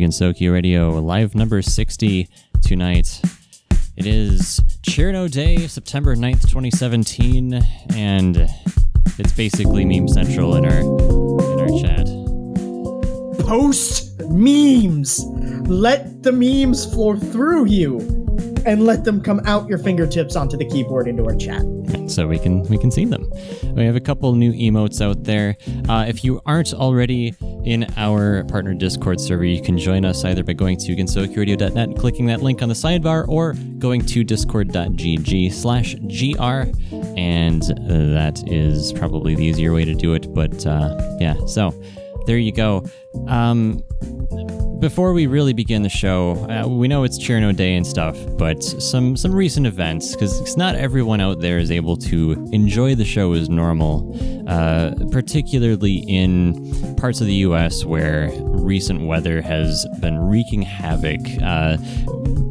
to Radio, live number 60 tonight. It is Cirno Day, September 9th, 2017, and it's basically Meme Central in our in our chat. Post memes. Let the memes flow through you and let them come out your fingertips onto the keyboard into our chat. so we can we can see them. We have a couple new emotes out there. Uh, if you aren't already in our partner Discord server, you can join us either by going to gensokyoradio.net and clicking that link on the sidebar, or going to discord.gg slash gr, and that is probably the easier way to do it. But uh, yeah, so there you go. Um, before we really begin the show, uh, we know it's Cirno Day and stuff, but some some recent events because it's not everyone out there is able to enjoy the show as normal, uh, particularly in parts of the U.S. where recent weather has been wreaking havoc. Uh,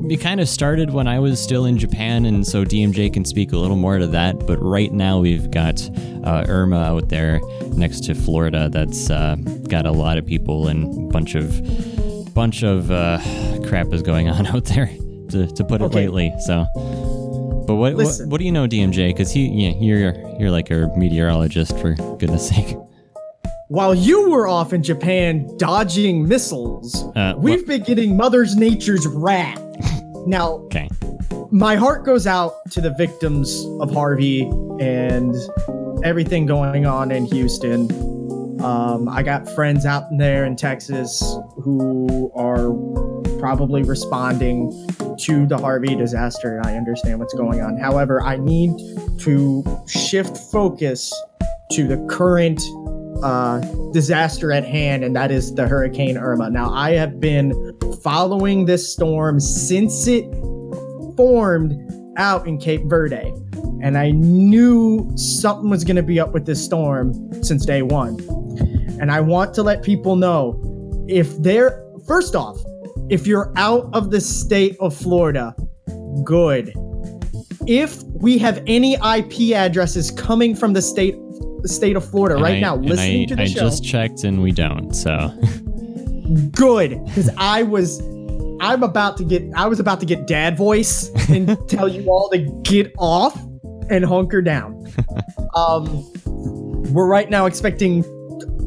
it kind of started when I was still in Japan, and so DMJ can speak a little more to that. But right now we've got uh, Irma out there next to Florida. That's uh, got a lot of people and a bunch of bunch of uh, crap is going on out there, to, to put it Okay. lightly. So, but what, what what do you know, DMJ? Because he, yeah, you're you're like a meteorologist for goodness sake. While you were off in Japan dodging missiles, Uh, we've been getting Mother's Nature's wrath. now, Okay, my heart goes out to the victims of Harvey and everything going on in Houston. Um, I got friends out there in Texas who are probably responding to the Harvey disaster, and I understand what's going on. However, I need to shift focus to the current uh, disaster at hand, and that is the Hurricane Irma. Now, I have been following this storm since it formed out in Cape Verde. And I knew something was going to be up with this storm since day one. And I want to let people know if they're, first off, if you're out of the state of Florida, good. If we have any IP addresses coming from the state state of Florida And right I- now, listening I, to the I show, just checked and we don't. So good because I was I'm about to get I was about to get dad voice and tell you all to get off and hunker down. Um we're right now expecting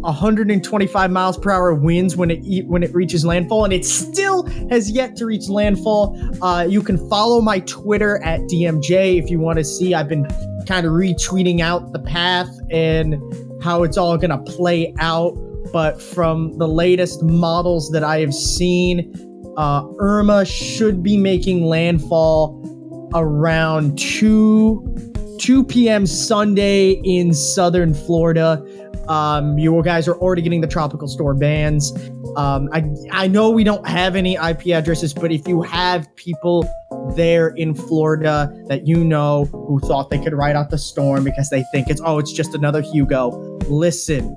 125 miles per hour winds when it when it reaches landfall and it still has yet to reach landfall. Uh, you can follow my Twitter at DMJ if you want to see. I've been kind of retweeting out the path and how it's all going to play out. But from the latest models that I have seen, uh, Irma should be making landfall around 2 2 p.m. Sunday in southern Florida. Um, you guys are already getting the tropical storm bans. Um, I I know we don't have any IP addresses, but if you have people there in Florida that you know who thought they could ride out the storm because they think it's oh it's just another Hugo, listen.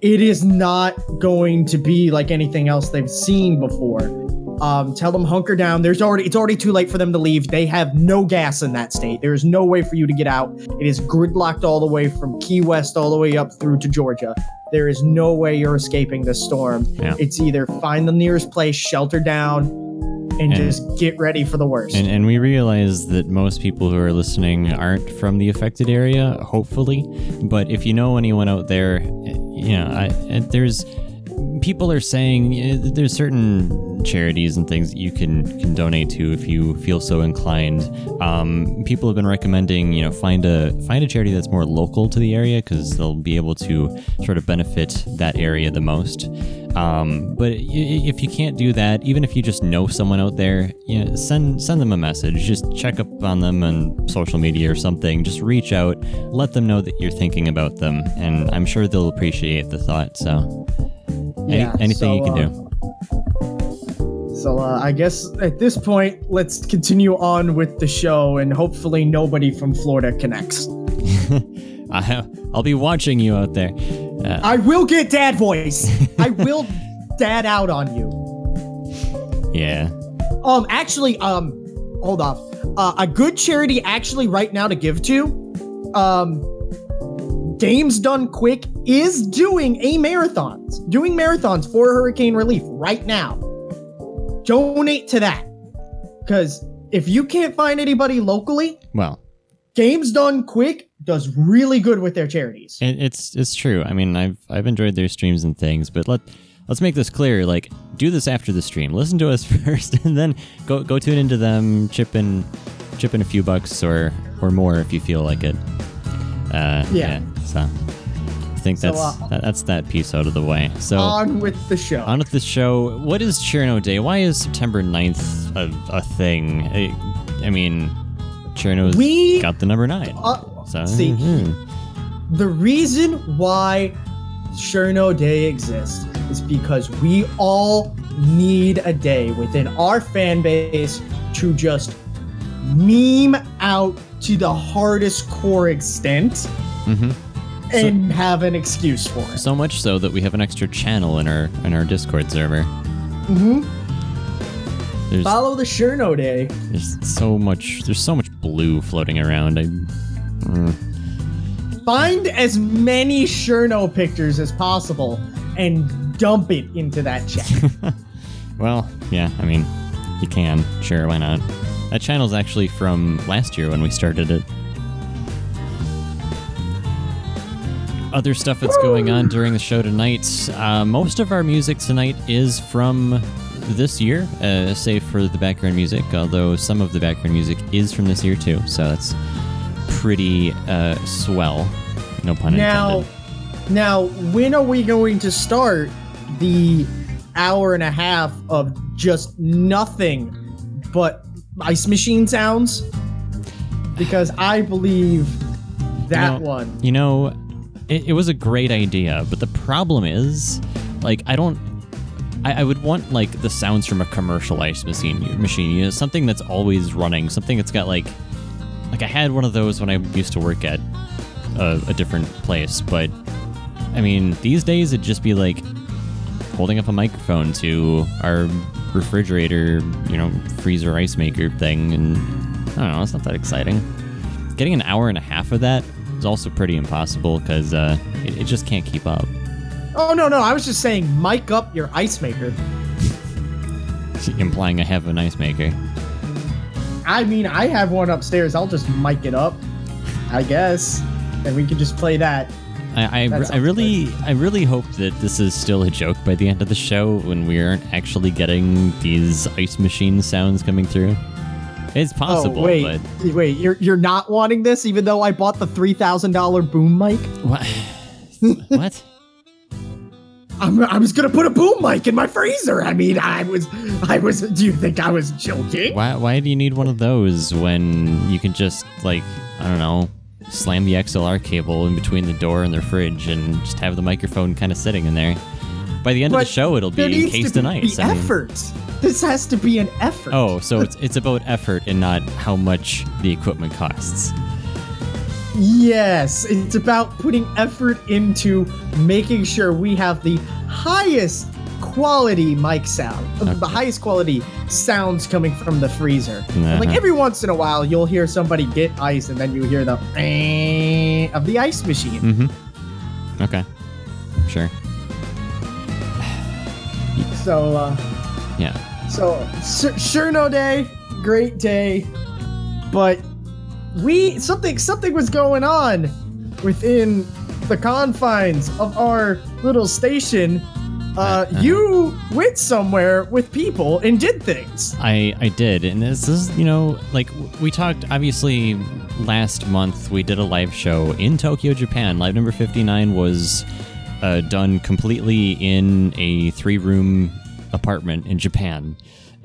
It is not going to be like anything else they've seen before. Um, tell them hunker down. There's already it's already too late for them to leave. They have no gas in that state. There is no way for you to get out. It is gridlocked all the way from Key West all the way up through to Georgia. There is no way you're escaping this storm. Yeah. It's either find the nearest place, shelter down, and, And- just get ready for the worst. And, and we realize that most people who are listening aren't from the affected area, hopefully. But if you know anyone out there, you know, I, and there's people are saying eh, there's certain charities and things that you can can donate to if you feel so inclined. Um, people have been recommending, you know, find a find a charity that's more local to the area because they'll be able to sort of benefit that area the most. Um, but if you can't do that, even if you just know someone out there, you know, send send them a message. Just check up on them on social media or something. Just reach out, let them know that you're thinking about them, and I'm sure they'll appreciate the thought. So, any- Yeah, anything you so, can uh, do. So uh, I guess at this point, let's continue on with the show, and hopefully nobody from Florida connects. I, I'll be watching you out there. Uh, I will get dad voice. I will dad out on you. yeah. Um, actually, um, hold off. Uh, a good charity actually right now to give to, um, Games Done Quick is doing a marathons, doing marathons for hurricane relief right now. Donate to that. Because if you can't find anybody locally, Well, Games Done Quick does really good with their charities. it, it's it's true. I mean, I've I've enjoyed their streams and things, but let let's make this clear. Like, do this after the stream. Listen to us first, and then go go tune into them. Chip in chip in a few bucks or or more if you feel like it. Uh, Yeah. So I think So, that's uh, that, that's that piece out of the way. So. On with the show. On with the show. What is Cirno Day? Why is September 9th a, a thing? I, I mean, Cirno's We- got the number nine. Uh, so, see, mhm. the reason why Cirno Day exists is because we all need a day within our fan base to just meme out to the hardest core extent Mhm. And have an excuse for it. so much so that we have an extra channel in our in our Discord server. Mm-hmm. There's Follow the Cirno Day. there's so much there's so much blue floating around. I mm. Find as many Cirno pictures as possible and dump it into that chat. well, yeah. I mean, you can sure. Why not? That channel's actually from last year when we started it. Other stuff that's going on during the show tonight. Uh, most of our music tonight is from this year, uh, save for the background music, although some of the background music is from this year too. So that's pretty uh, swell. No pun Now, intended. now, when are we going to start the hour and a half of just nothing but ice machine sounds? Because I believe that You know- one. You know, it, it was a great idea, but the problem is, like, I don't. I, I would want like the sounds from a commercial ice machine. Machine, you know, something that's always running, something that's got like, like I had one of those when I used to work at a, a different place. But I mean, these days it'd just be like holding up a microphone to our refrigerator, you know, freezer ice maker thing, and I don't know, it's not that exciting. Getting an hour and a half of that is also pretty impossible because uh, it, it just can't keep up. Oh no, no, I was just saying, mic up your ice maker. Implying I have an ice maker. I mean, I have one upstairs. I'll just mic it up, I guess, and we can just play that. I, I, That I really I really hope that this is still a joke by the end of the show when we aren't actually getting these ice machine sounds coming through. It's oh, possible, oh wait, but wait, you're you're not wanting this, even though I bought the three thousand dollar boom mic. what? what? I'm, I was gonna put a boom mic in my freezer. I mean, I was, I was. Do you think I was joking? Why why do you need one of those when you can just like I don't know slam the XLR cable in between the door and the fridge and just have the microphone kind of sitting in there. By the end of the show, it'll be encased in be ice. I mean- effort. This has to be an effort. Oh, so it's it's about effort and not how much the equipment costs. yes, it's about putting effort into making sure we have the highest quality mic sound, uh, the highest quality sounds coming from the freezer. Like Uh-huh. every once in a while, you'll hear somebody get ice, and then you hear the "eh" of the ice machine. Mm-hmm. Okay. Sure. So. uh Yeah. So sure, Cirno day, great day, but we something something was going on within the confines of our little station. Uh, Uh-huh. you went somewhere with people and did things. I I did, and this is you know like we talked obviously last month we did a live show in Tokyo, Japan. Live number fifty nine was uh, done completely in a three room apartment in Japan,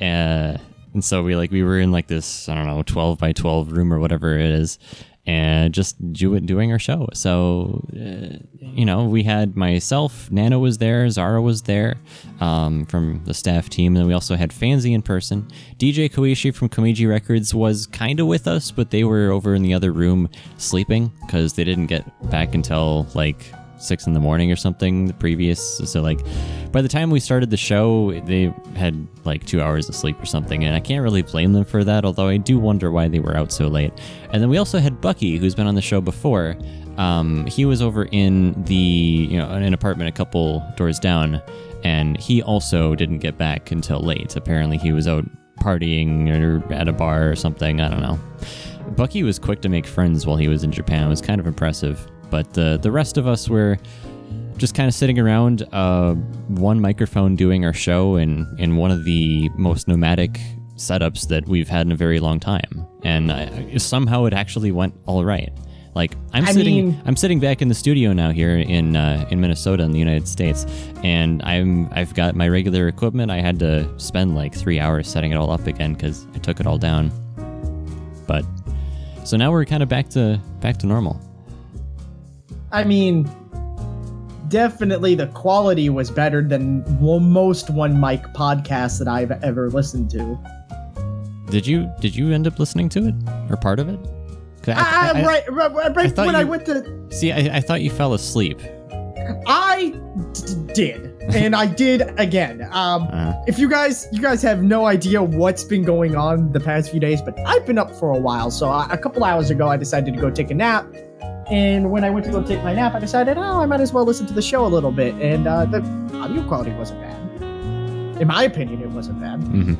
uh, and so we like we were in like this I don't know twelve by twelve room or whatever it is. And just do it, doing our show. So, uh, you know, we had myself, Nano was there, Zara was there um, from the staff team, and then we also had Fanzy in person. DJ Koishi from Komiji Records was kind of with us, but they were over in the other room sleeping because they didn't get back until like six in the morning or something the previous. So like, by the time we started the show, they had like two hours of sleep or something, and I can't really blame them for that. Although I do wonder why they were out so late. And then we also had Bucky, who's been on the show before. um, he was over in the you know in an apartment a couple doors down, and he also didn't get back until late. Apparently, he was out partying or at a bar or something. I don't know. Bucky was quick to make friends while he was in Japan. It was kind of impressive. But the the rest of us were just kind of sitting around uh, one microphone doing our show in in one of the most nomadic setups that we've had in a very long time. And I, somehow it actually went all right. Like I'm I sitting, mean- I'm sitting back in the studio now here in uh, in Minnesota in the United States, and I'm I've got my regular equipment. I had to spend like three hours setting it all up again because I took it all down. But so now we're kind of back to back to normal. I mean, definitely the quality was better than most one mic podcasts that I've ever listened to. Did you did you end up listening to it or part of it? I- Ah, I- I- right, right, right, when I went to, See, I, I thought you fell asleep. I d- did, and I did again. Um, Uh, if you guys, you guys have no idea what's been going on the past few days, but I've been up for a while. So I, a couple hours ago, I decided to go take a nap. And when I went to go take my nap, I decided, oh, I might as well listen to the show a little bit. And uh, the audio quality wasn't bad. In my opinion, it wasn't bad. mhm.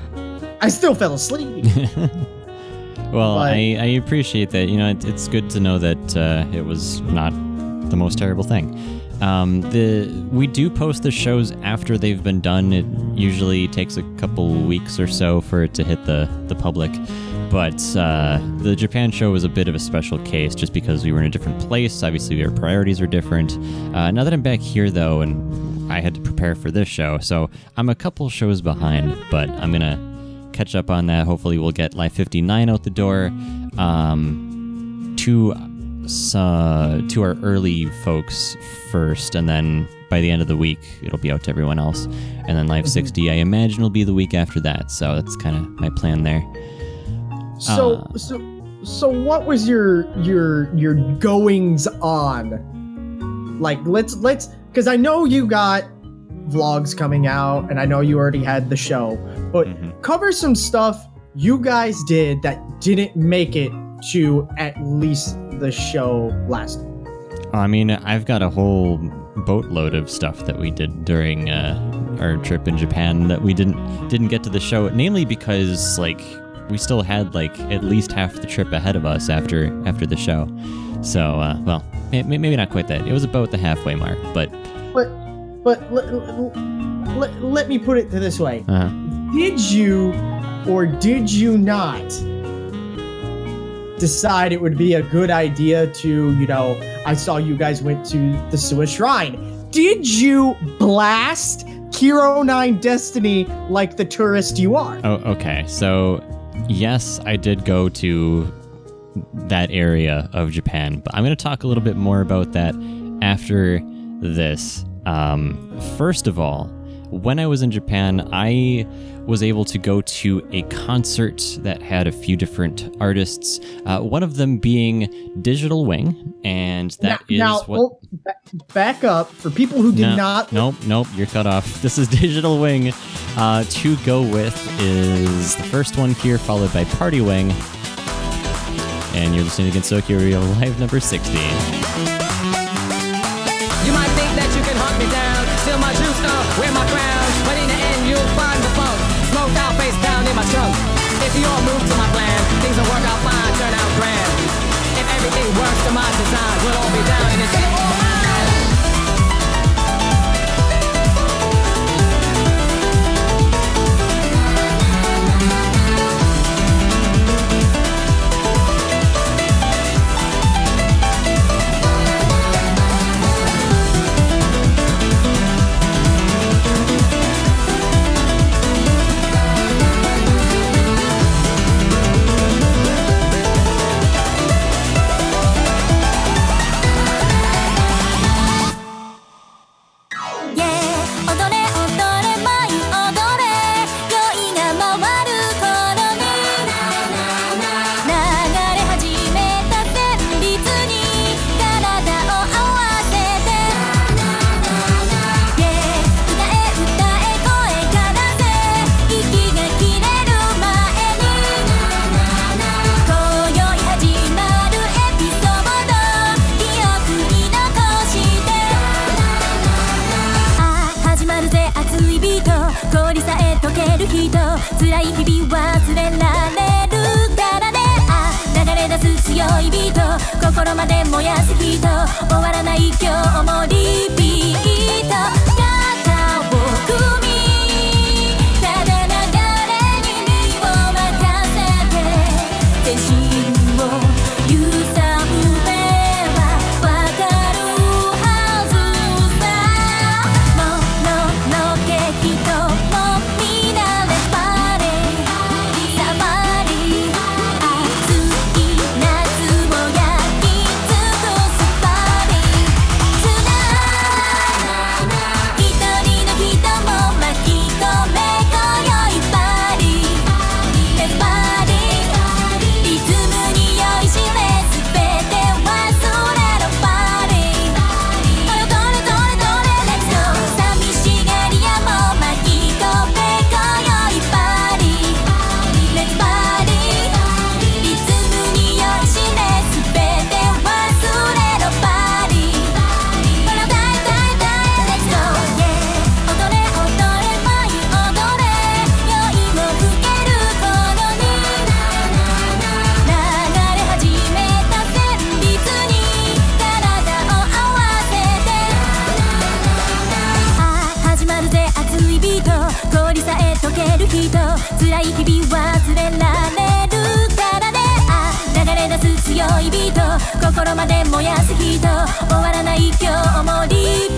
I still fell asleep. well, But- I, I appreciate that. You know, it, it's good to know that uh, it was not the most terrible thing. Um, the we do post the shows after they've been done. It usually takes a couple weeks or so for it to hit the the public. But uh, the Japan show was a bit of a special case just because we were in a different place. Obviously, our priorities are different. Uh, now that I'm back here, though, and I had to prepare for this show, so I'm a couple shows behind, but I'm gonna catch up on that. Hopefully, we'll get Live 59 out the door. Um, to uh, to our early folks first, and then by the end of the week, it'll be out to everyone else. And then Live 60, I imagine, will be the week after that. So that's kind of my plan there. So, Uh. so, so, what was your your your goings on? Like, let's let's, because I know you got vlogs coming out, and I know you already had the show, but Mhm. cover some stuff you guys did that didn't make it to at least the show last. I mean, I've got a whole boatload of stuff that we did during uh, our trip in Japan that we didn't didn't get to the show. Namely, because like we still had like at least half the trip ahead of us after after the show. So, uh, well, may- may- maybe not quite that. It was about the halfway mark, but But, but let, let, let me put it this way: uh, Did you or did you not decide it would be a good idea to, you know, I saw you guys went to the Suwa Shrine. Did you blast Kero 9 Destiny like the tourist you are? Oh, okay. So, yes, I did go to that area of Japan, but I'm going to talk a little bit more about that after this. Um, first of all, when I was in Japan, I was able to go to a concert that had a few different artists, uh, one of them being Digital Wing, and that is now, now, what. oh, back up for people who did No, not. Nope, nope, you're cut off. This is Digital Wing. Uh, to go with is the first one here, followed by Party Wing. And you're listening to Gensokyo Real Live number 60. 日々忘れられるからね。あ流れ出す強いビート。心まで燃やす人。終わらない今日もリピート。まで燃やす人終わらない今日もリ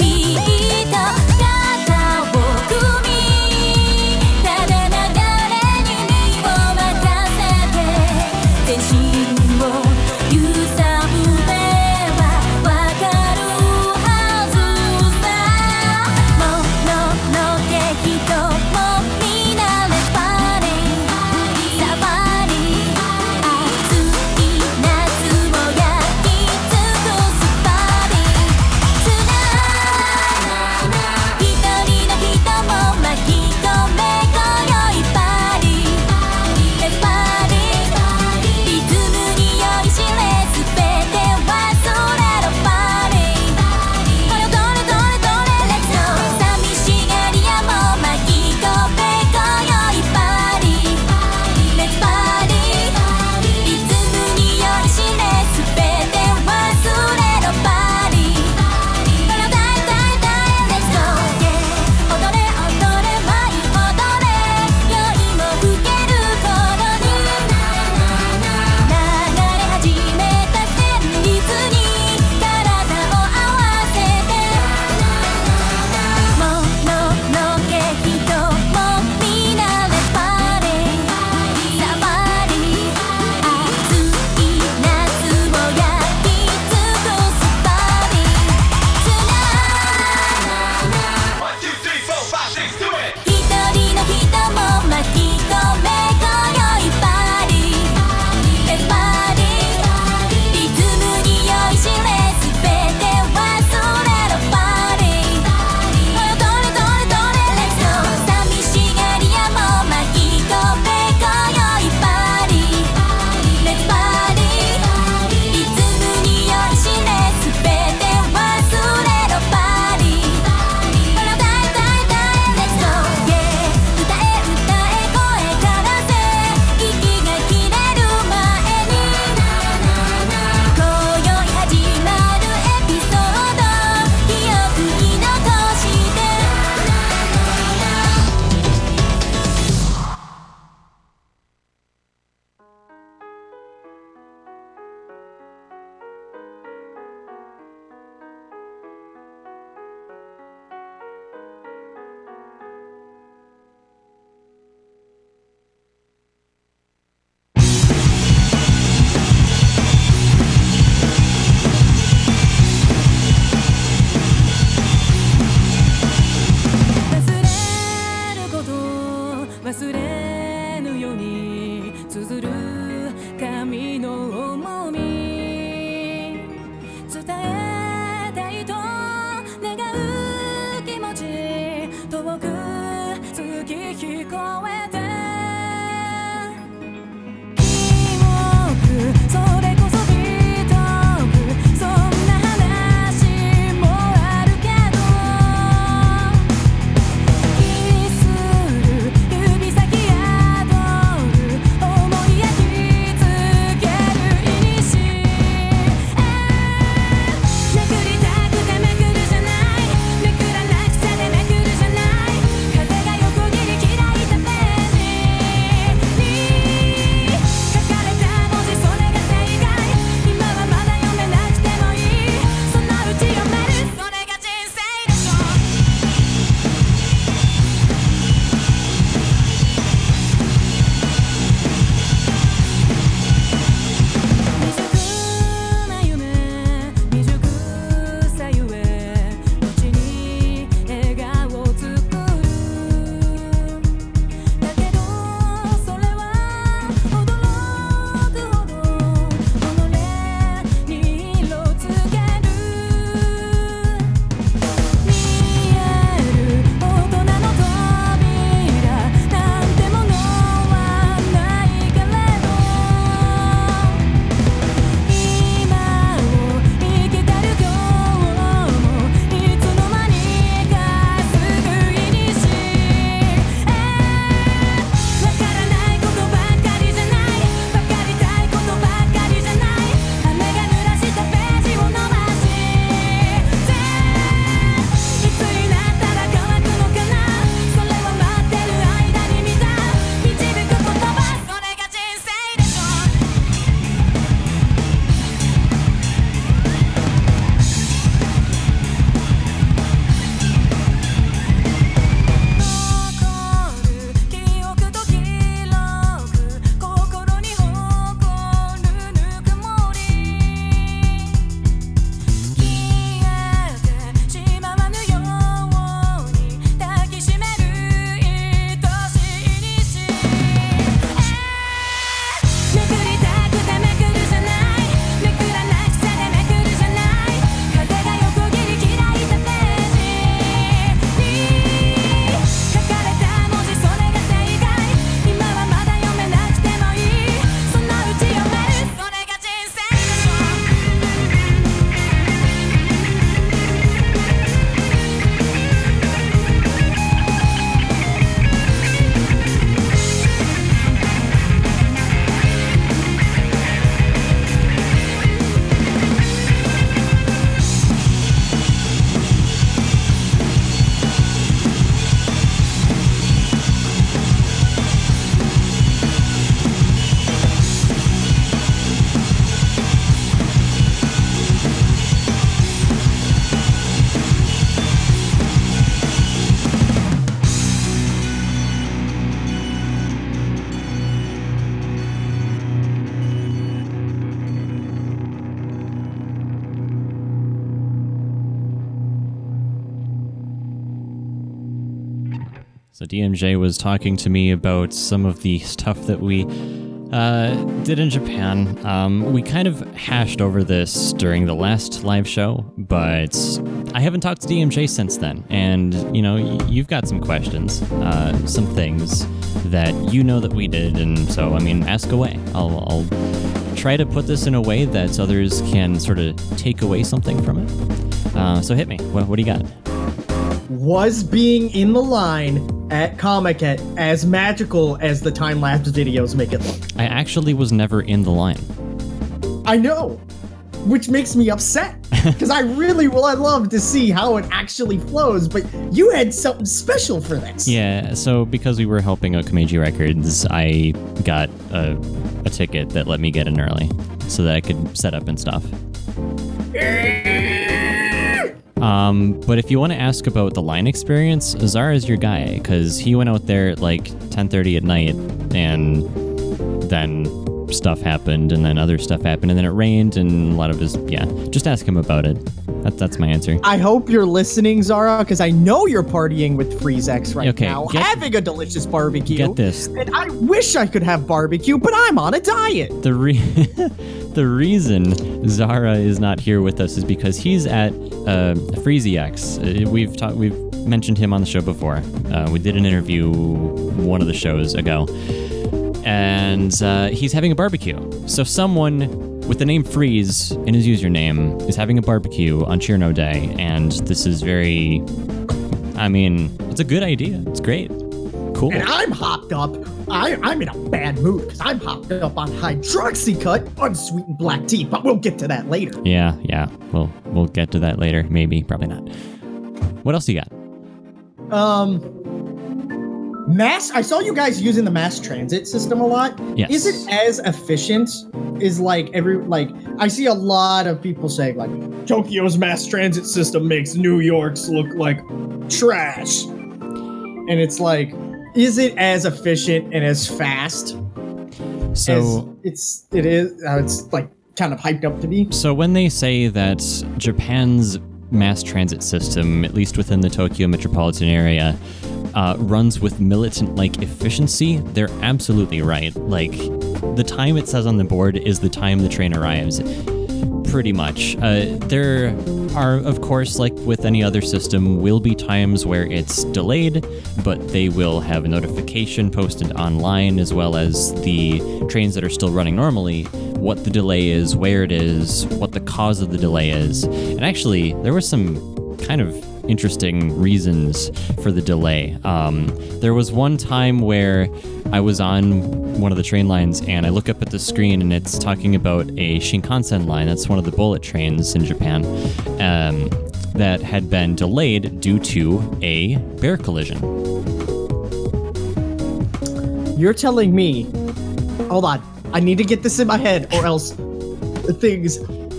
DMJ was talking to me about some of the stuff that we uh, did in Japan. Um, we kind of hashed over this during the last live show, but I haven't talked to DMJ since then. And, you know, you've got some questions, uh, some things that you know that we did. And so, I mean, ask away. I'll, I'll try to put this in a way that others can sort of take away something from it. Uh, so hit me. What, what do you got? Was being in the line at Comic Con as magical as the time lapse videos make it look? I actually was never in the line. I know, which makes me upset because I really will. I love to see how it actually flows, but you had something special for this. Yeah, so because we were helping out Kameji Records, I got a, a ticket that let me get in early so that I could set up and stuff. Um, but if you want to ask about the line experience, Zara is your guy because he went out there at like 10:30 at night, and then stuff happened, and then other stuff happened, and then it rained, and a lot of his yeah. Just ask him about it. That, that's my answer. I hope you're listening, Zara, because I know you're partying with FreezeX right Okay, now, get- having a delicious barbecue. Get this. And I wish I could have barbecue, but I'm on a diet. the re- the reason Zara is not here with us is because he's at uh, FreezyX. Uh, we've we've mentioned him on the show before. Uh, we did an interview one of the shows ago, and uh, he's having a barbecue. So someone with the name Freeze in his username is having a barbecue on Cirno Day, and this is very. I mean, it's a good idea. It's great. Cool. And I'm hopped up. I, I'm in a bad mood because I'm hopped up on hydroxycut unsweetened black tea, but we'll get to that later. Yeah, yeah. We'll we'll get to that later. Maybe, probably not. What else you got? Um, mass. I saw you guys using the mass transit system a lot. Yes. Is it as efficient? Is like every like I see a lot of people saying like Tokyo's mass transit system makes New York's look like trash, and it's like, is it as efficient and as fast So as it's it is? Uh, it's like kind of hyped up to be. so when they say that Japan's mass transit system, at least within the Tokyo metropolitan area, uh, runs with militant-like efficiency, they're absolutely right. Like the time it says on the board is the time the train arrives. Pretty much. Uh, there are, of course, like with any other system, will be times where it's delayed, but they will have a notification posted online as well as the trains that are still running normally, what the delay is, where it is, what the cause of the delay is. And actually, there was some kind of interesting reasons for the delay. Um, there was one time where I was on one of the train lines and I look up at the screen and it's talking about a Shinkansen line. That's one of the bullet trains in Japan um, that had been delayed due to a bear collision. You're telling me, hold on, I need to get this in my head or else things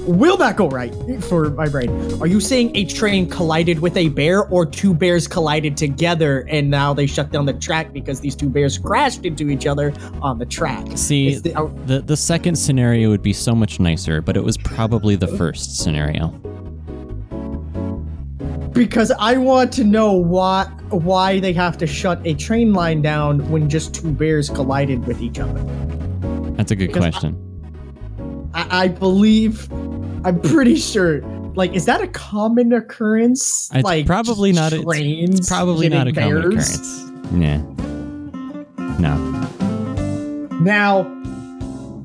will not go right for my brain. Are you saying a train collided with a bear or two bears collided together and now they shut down the track because these two bears crashed into each other on the track? See, the- the, the second scenario would be so much nicer, but it was probably the first scenario. because I want to know why why they have to shut a train line down when just two bears collided with each other. That's a good Because question. I, I believe, I'm pretty sure. Like, is that a common occurrence? It's like probably not. A, Trains it's probably not a hitting common occurrence. Yeah. No. Now,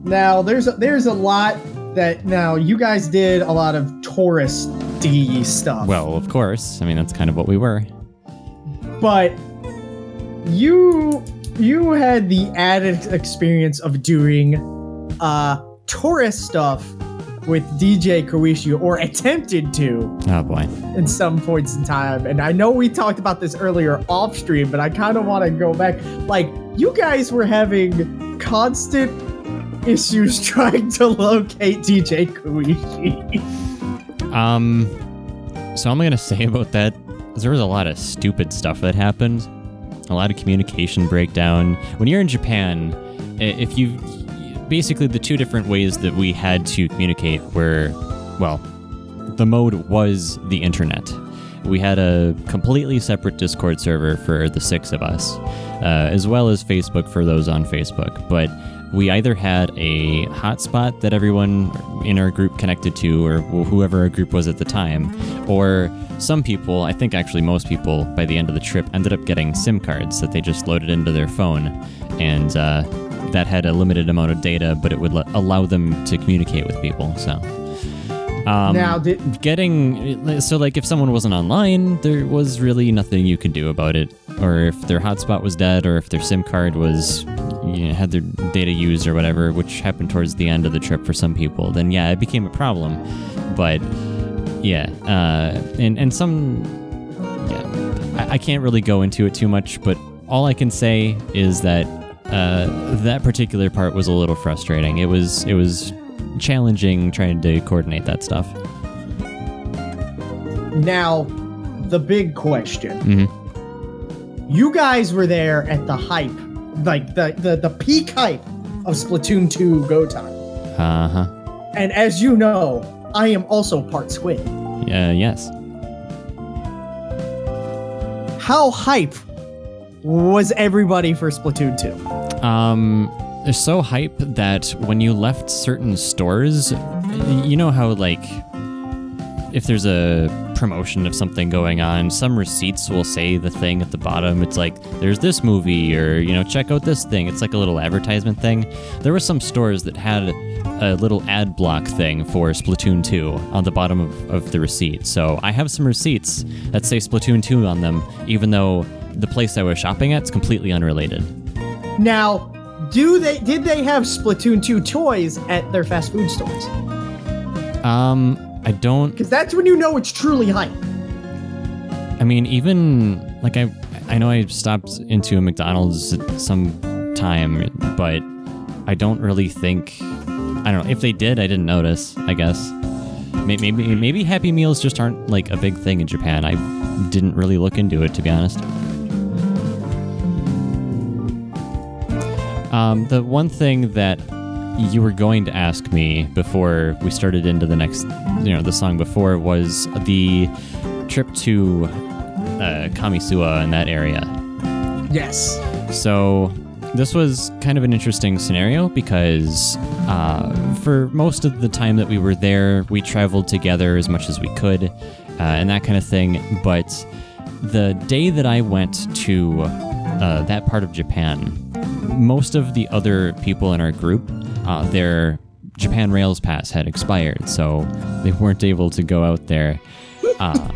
now there's a, there's a lot that now you guys did a lot of touristy stuff. Well, of course. I mean, that's kind of what we were. but you you had the added experience of doing uh tourist stuff with DJ Koishi or attempted to Oh boy. in some points in time and I know we talked about this earlier off stream but I kind of want to go back like you guys were having constant issues trying to locate DJ Koishi Um. So I'm gonna say about that. There was a lot of stupid stuff that happened. A lot of communication breakdown. When you're in Japan, if you basically the two different ways that we had to communicate were, well, the mode was the internet. we had a completely separate Discord server for the six of us, uh, as well as Facebook for those on Facebook. But we either had a hotspot that everyone in our group connected to, or whoever our group was at the time, or some people, I think actually most people, by the end of the trip, ended up getting SIM cards that they just loaded into their phone, and uh, that had a limited amount of data, but it would l- allow them to communicate with people. So. Um, Now, did- getting so like if someone wasn't online, there was really nothing you could do about it, or if their hotspot was dead, or if their SIM card was you know, had their data used or whatever, which happened towards the end of the trip for some people. Then yeah, it became a problem. But yeah, uh, and and some yeah, I, I can't really go into it too much, but all I can say is that uh, that particular part was a little frustrating. It was it was challenging trying to coordinate that stuff. Now, the big question. Mhm. You guys were there at the hype, like the, the, the peak hype of Splatoon 2 Go Time. Uh huh. And as you know, I am also part squid. Yeah. Yes. How hype was everybody for Splatoon 2? Um, they're so hype that when you left certain stores, you know how like if there's a promotion of something going on, some receipts will say the thing at the bottom. It's like there's this movie or you know check out this thing. It's like a little advertisement thing. There were some stores that had a little ad block thing for Splatoon 2 on the bottom of, of the receipt. So I have some receipts that say Splatoon 2 on them, even though the place I was shopping at is completely unrelated. Now, do they did they have Splatoon 2 toys at their fast food stores? Um, I don't. Because that's when you know it's truly hype. I mean, even like I, I know I stopped into a McDonald's at some time, but I don't really think. I don't know if they did. I didn't notice. I guess May- maybe maybe Happy Meals just aren't like a big thing in Japan. I didn't really look into it to be honest. Um, the one thing that you were going to ask me before we started into the next, you know, the song before was the trip to uh, Kamisuwa in that area. Yes. So this was kind of an interesting scenario because uh, for most of the time that we were there, we traveled together as much as we could uh, and that kind of thing. But the day that I went to uh, that part of Japan, most of the other people in our group, uh, their Japan Rails Pass had expired, so they weren't able to go out there. Uh,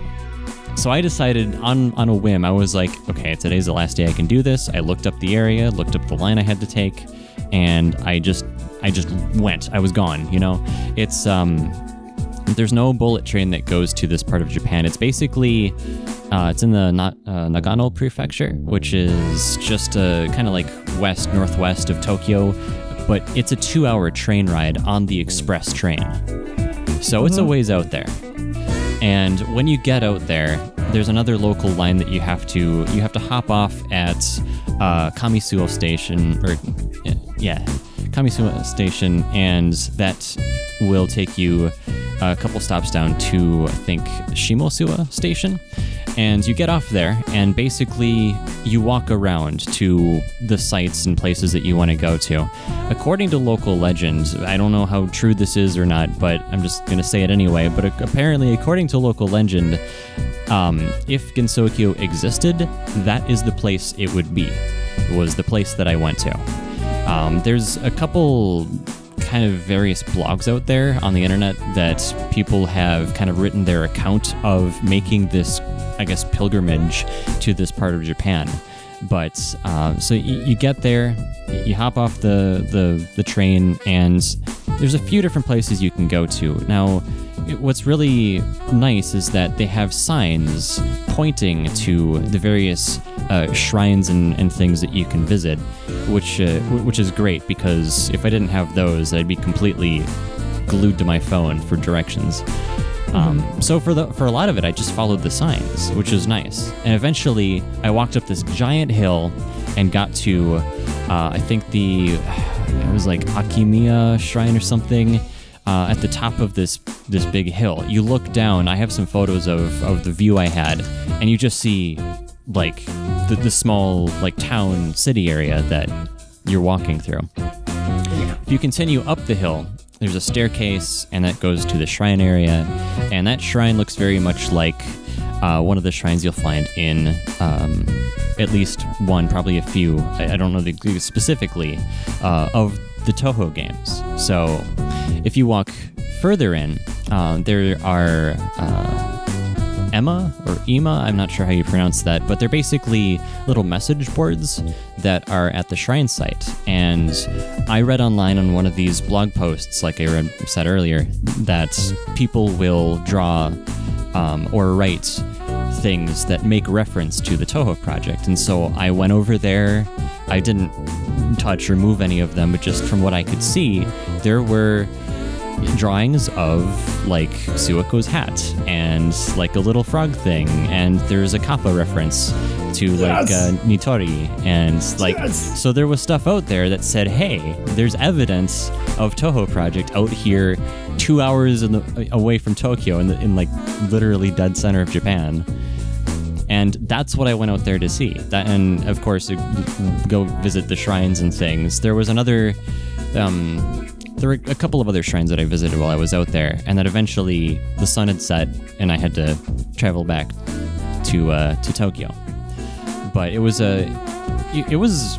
so I decided on on a whim. I was like, okay, today's the last day I can do this. I looked up the area, looked up the line I had to take, and I just I just went. I was gone. You know, it's um, there's no bullet train that goes to this part of Japan. It's basically uh, it's in the Na- uh, Nagano Prefecture, which is just uh, kind of like west northwest of Tokyo, but it's a two-hour train ride on the express train. So it's a ways out there. And when you get out there, there's another local line that you have to you have to hop off at uh, Kamisuwa Station, or yeah, Kamisuwa Station, and that will take you a couple stops down to I think Shimosuwa Station. And you get off there, and basically you walk around to the sites and places that you want to go to. According to local legend, I don't know how true this is or not, but I'm just going to say it anyway. But apparently, according to local legend, um, if Gensokyo existed, that is the place it would be. It was the place that I went to. Um, there's a couple kind of various blogs out there on the internet that people have kind of written their account of making this, I guess, pilgrimage to this part of Japan. But uh, so you, you get there, you hop off the, the the train, and there's a few different places you can go to. Now, what's really nice is that they have signs pointing to the various uh, shrines and, and things that you can visit, which uh, which is great because if I didn't have those, I'd be completely glued to my phone for directions. Um, so for the for a lot of it, I just followed the signs, which was nice. And eventually, I walked up this giant hill and got to, uh, I think the it was like Akimiya Shrine or something. uh, at the top of this this big hill. You look down. I have some photos of of the view I had, and you just see like the, the small like town city area that you're walking through. If you continue up the hill, there's a staircase, and that goes to the shrine area, and that shrine looks very much like uh, one of the shrines you'll find in um, at least one, probably a few. I, I don't know the, specifically uh, of the Touhou games. So, if you walk further in, uh, there are. Emma or Ema, I'm not sure how you pronounce that, but they're basically little message boards that are at the shrine site. And I read online on one of these blog posts, like I said earlier, that people will draw um, or write things that make reference to the Touhou project. And so I went over there. I didn't touch or move any of them, but just from what I could see, there were drawings of like Suwako's hat and like a little frog thing, and there's a Kappa reference to like Yes! uh, Nitori, and like Yes! so there was stuff out there that said, "Hey, there's evidence of Touhou Project out here, two hours in the, away from Tokyo, in, the, in like literally dead center of Japan." And that's what I went out there to see. That, and of course, go visit the shrines and things. There was another. Um, there were a couple of other shrines that I visited while I was out there, and that eventually the sun had set, and I had to travel back to uh, to Tokyo. But it was a, it, was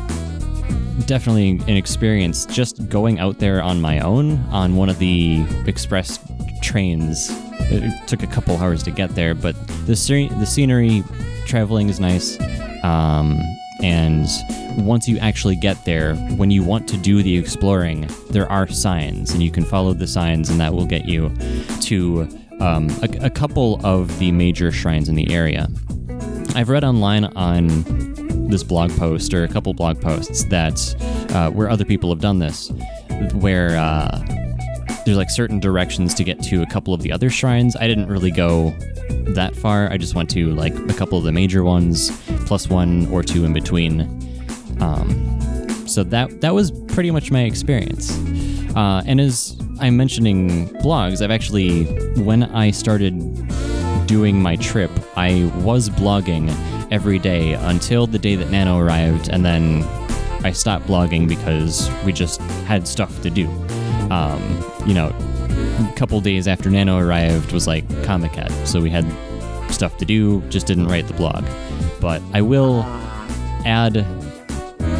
definitely an experience just going out there on my own on one of the express trains. It took a couple hours to get there, but the the scenery, traveling is nice. Um, and once you actually get there, when you want to do the exploring, there are signs, and you can follow the signs, and that will get you to um, a, a couple of the major shrines in the area. I've read online on this blog post or a couple blog posts that uh, where other people have done this, where uh, there's like certain directions to get to a couple of the other shrines. I didn't really go that far. I just went to like a couple of the major ones, plus one or two in between. Um, so that that was pretty much my experience. Uh, and as I'm mentioning blogs, I've actually when I started doing my trip, I was blogging every day until the day that Nano arrived, and then I stopped blogging because we just had stuff to do. Um, you know, a couple days after Nano arrived was like Comiket, so we had stuff to do, just didn't write the blog. But I will add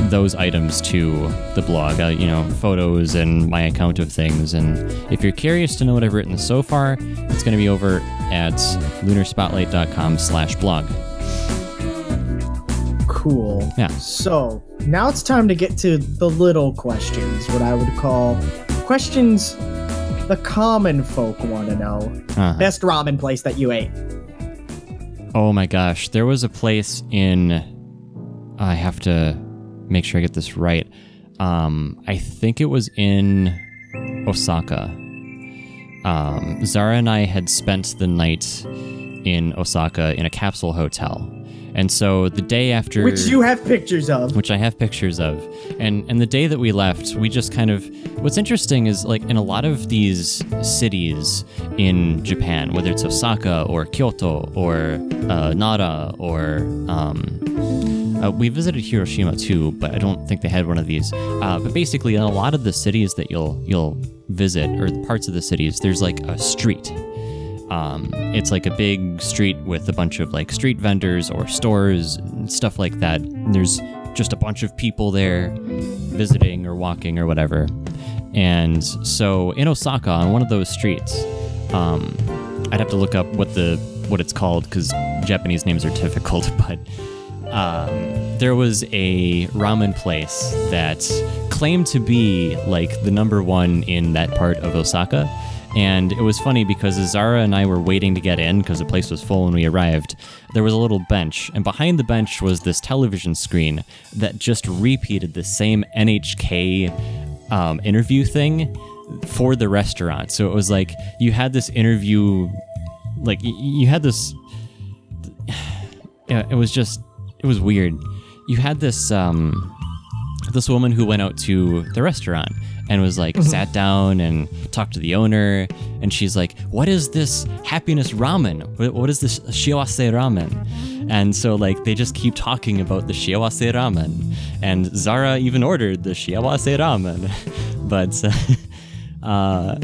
those items to the blog, uh, you know, photos and my account of things. And if you're curious to know what I've written so far, it's going to be over at lunarspotlight.com slash blog. Cool. Yeah. So now it's time to get to the little questions, what I would call questions the common folk want to know. Uh-huh. Best ramen place that you ate. Oh my gosh, there was a place in. I have to make sure I get this right. Um, I think it was in Osaka. Um, Zara and I had spent the night in Osaka in a capsule hotel, and so the day after, Which you have pictures of. which I have pictures of. And and the day that we left, we just kind of what's interesting is like in a lot of these cities in Japan, whether it's Osaka or Kyoto or uh, Nara or um, uh, we visited Hiroshima too, but I don't think they had one of these. Uh, but basically, in a lot of the cities that you'll you'll visit or parts of the cities, there's like a street. Um, it's like a big street with a bunch of like street vendors or stores and stuff like that. And there's just a bunch of people there visiting or walking or whatever. And so in Osaka, on one of those streets, um, I'd have to look up what the what it's called because Japanese names are difficult, but um, there was a ramen place that claimed to be like the number one in that part of Osaka. And it was funny because as Zara and I were waiting to get in because the place was full when we arrived, there was a little bench, and behind the bench was this television screen that just repeated the same NHK um, interview thing for the restaurant. So it was like you had this interview, like you had this it was just it was weird. You had this um this woman who went out to the restaurant and was like sat down and talked to the owner and she's like what is this happiness ramen what, what is this shiawase ramen and so like they just keep talking about the shiawase ramen and zara even ordered the shiawase ramen but uh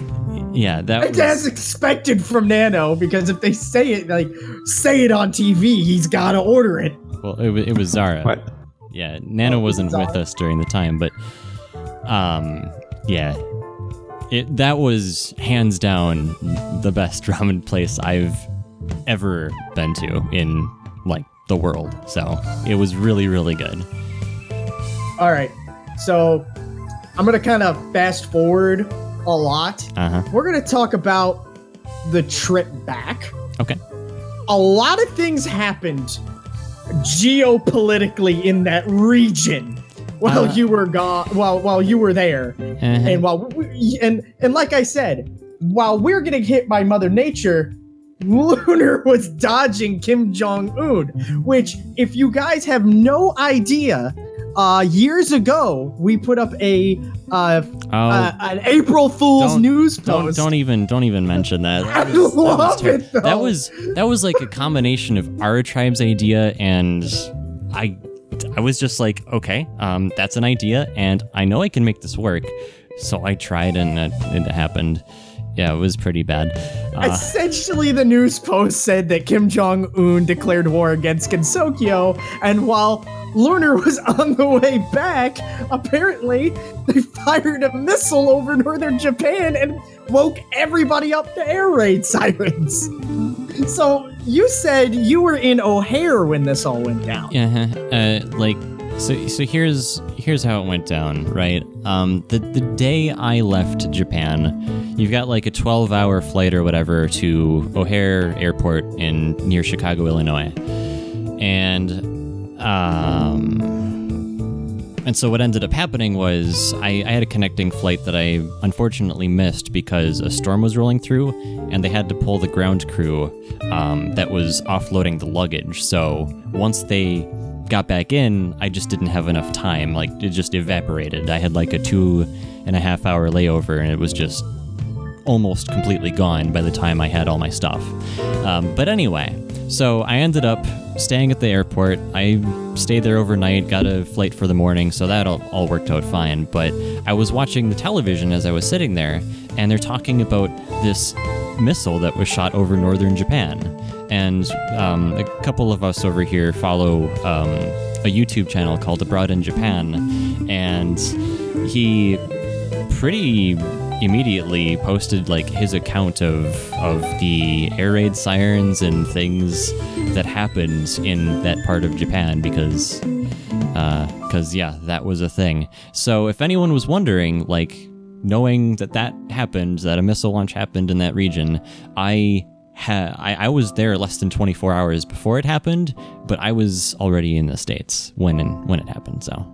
yeah that was, As expected from Nano, because if they say it, like, say it on TV, he's got to order it. well it, it was zara What? yeah nano wasn't Zara. with us during the time but um yeah it that was hands down the best ramen place i've ever been to in like the world so it was really really good All right. So I'm going to kind of fast forward a lot. uh-huh We're going to talk about the trip back. okay A lot of things happened geopolitically in that region while Uh. you were gone while while you were there. Uh-huh. And while we, and and like I said, while we're getting hit by Mother Nature, Lunar was dodging Kim Jong Un. Which, if you guys have no idea, uh, years ago we put up a uh, oh uh an April Fool's news don't don't even don't even mention that. I That was, that was love ter- it, though. That was that was like a combination of our tribe's idea and I I was just like, okay, um, that's an idea, and I know I can make this work. So I tried, and it, it happened. Yeah, it was pretty bad. Uh, Essentially, the news post said that Kim Jong Un declared war against Gensokyo, and while Lunar was on the way back, apparently they fired a missile over northern Japan and woke everybody up to air raid sirens. So you said you were in O'Hare when this all went down. Yeah, uh, like so. So here's here's how it went down, right? Um, the the day I left Japan, you've got like a 12 hour flight or whatever to O'Hare Airport in near Chicago, Illinois, and um, and so what ended up happening was I, I had a connecting flight that I unfortunately missed because a storm was rolling through, and they had to pull the ground crew um, that was offloading the luggage. So once they got back in, I just didn't have enough time. Like it just evaporated. I had like a two and a half hour layover, and it was just almost completely gone by the time I had all my stuff. Um, but anyway, so I ended up staying at the airport. I stayed there overnight, got a flight for the morning, so that all, all worked out fine. But I was watching the television as I was sitting there, and they're talking about this missile that was shot over northern Japan. And um, a couple of us over here follow um, a YouTube channel called Abroad in Japan, and he pretty immediately posted like his account of of the air raid sirens and things that happened in that part of Japan because because yeah that was a thing. So if anyone was wondering like knowing that that happened that a missile launch happened in that region I ha- I, I was there less than 24 hours before it happened but I was already in the states when when it happened so.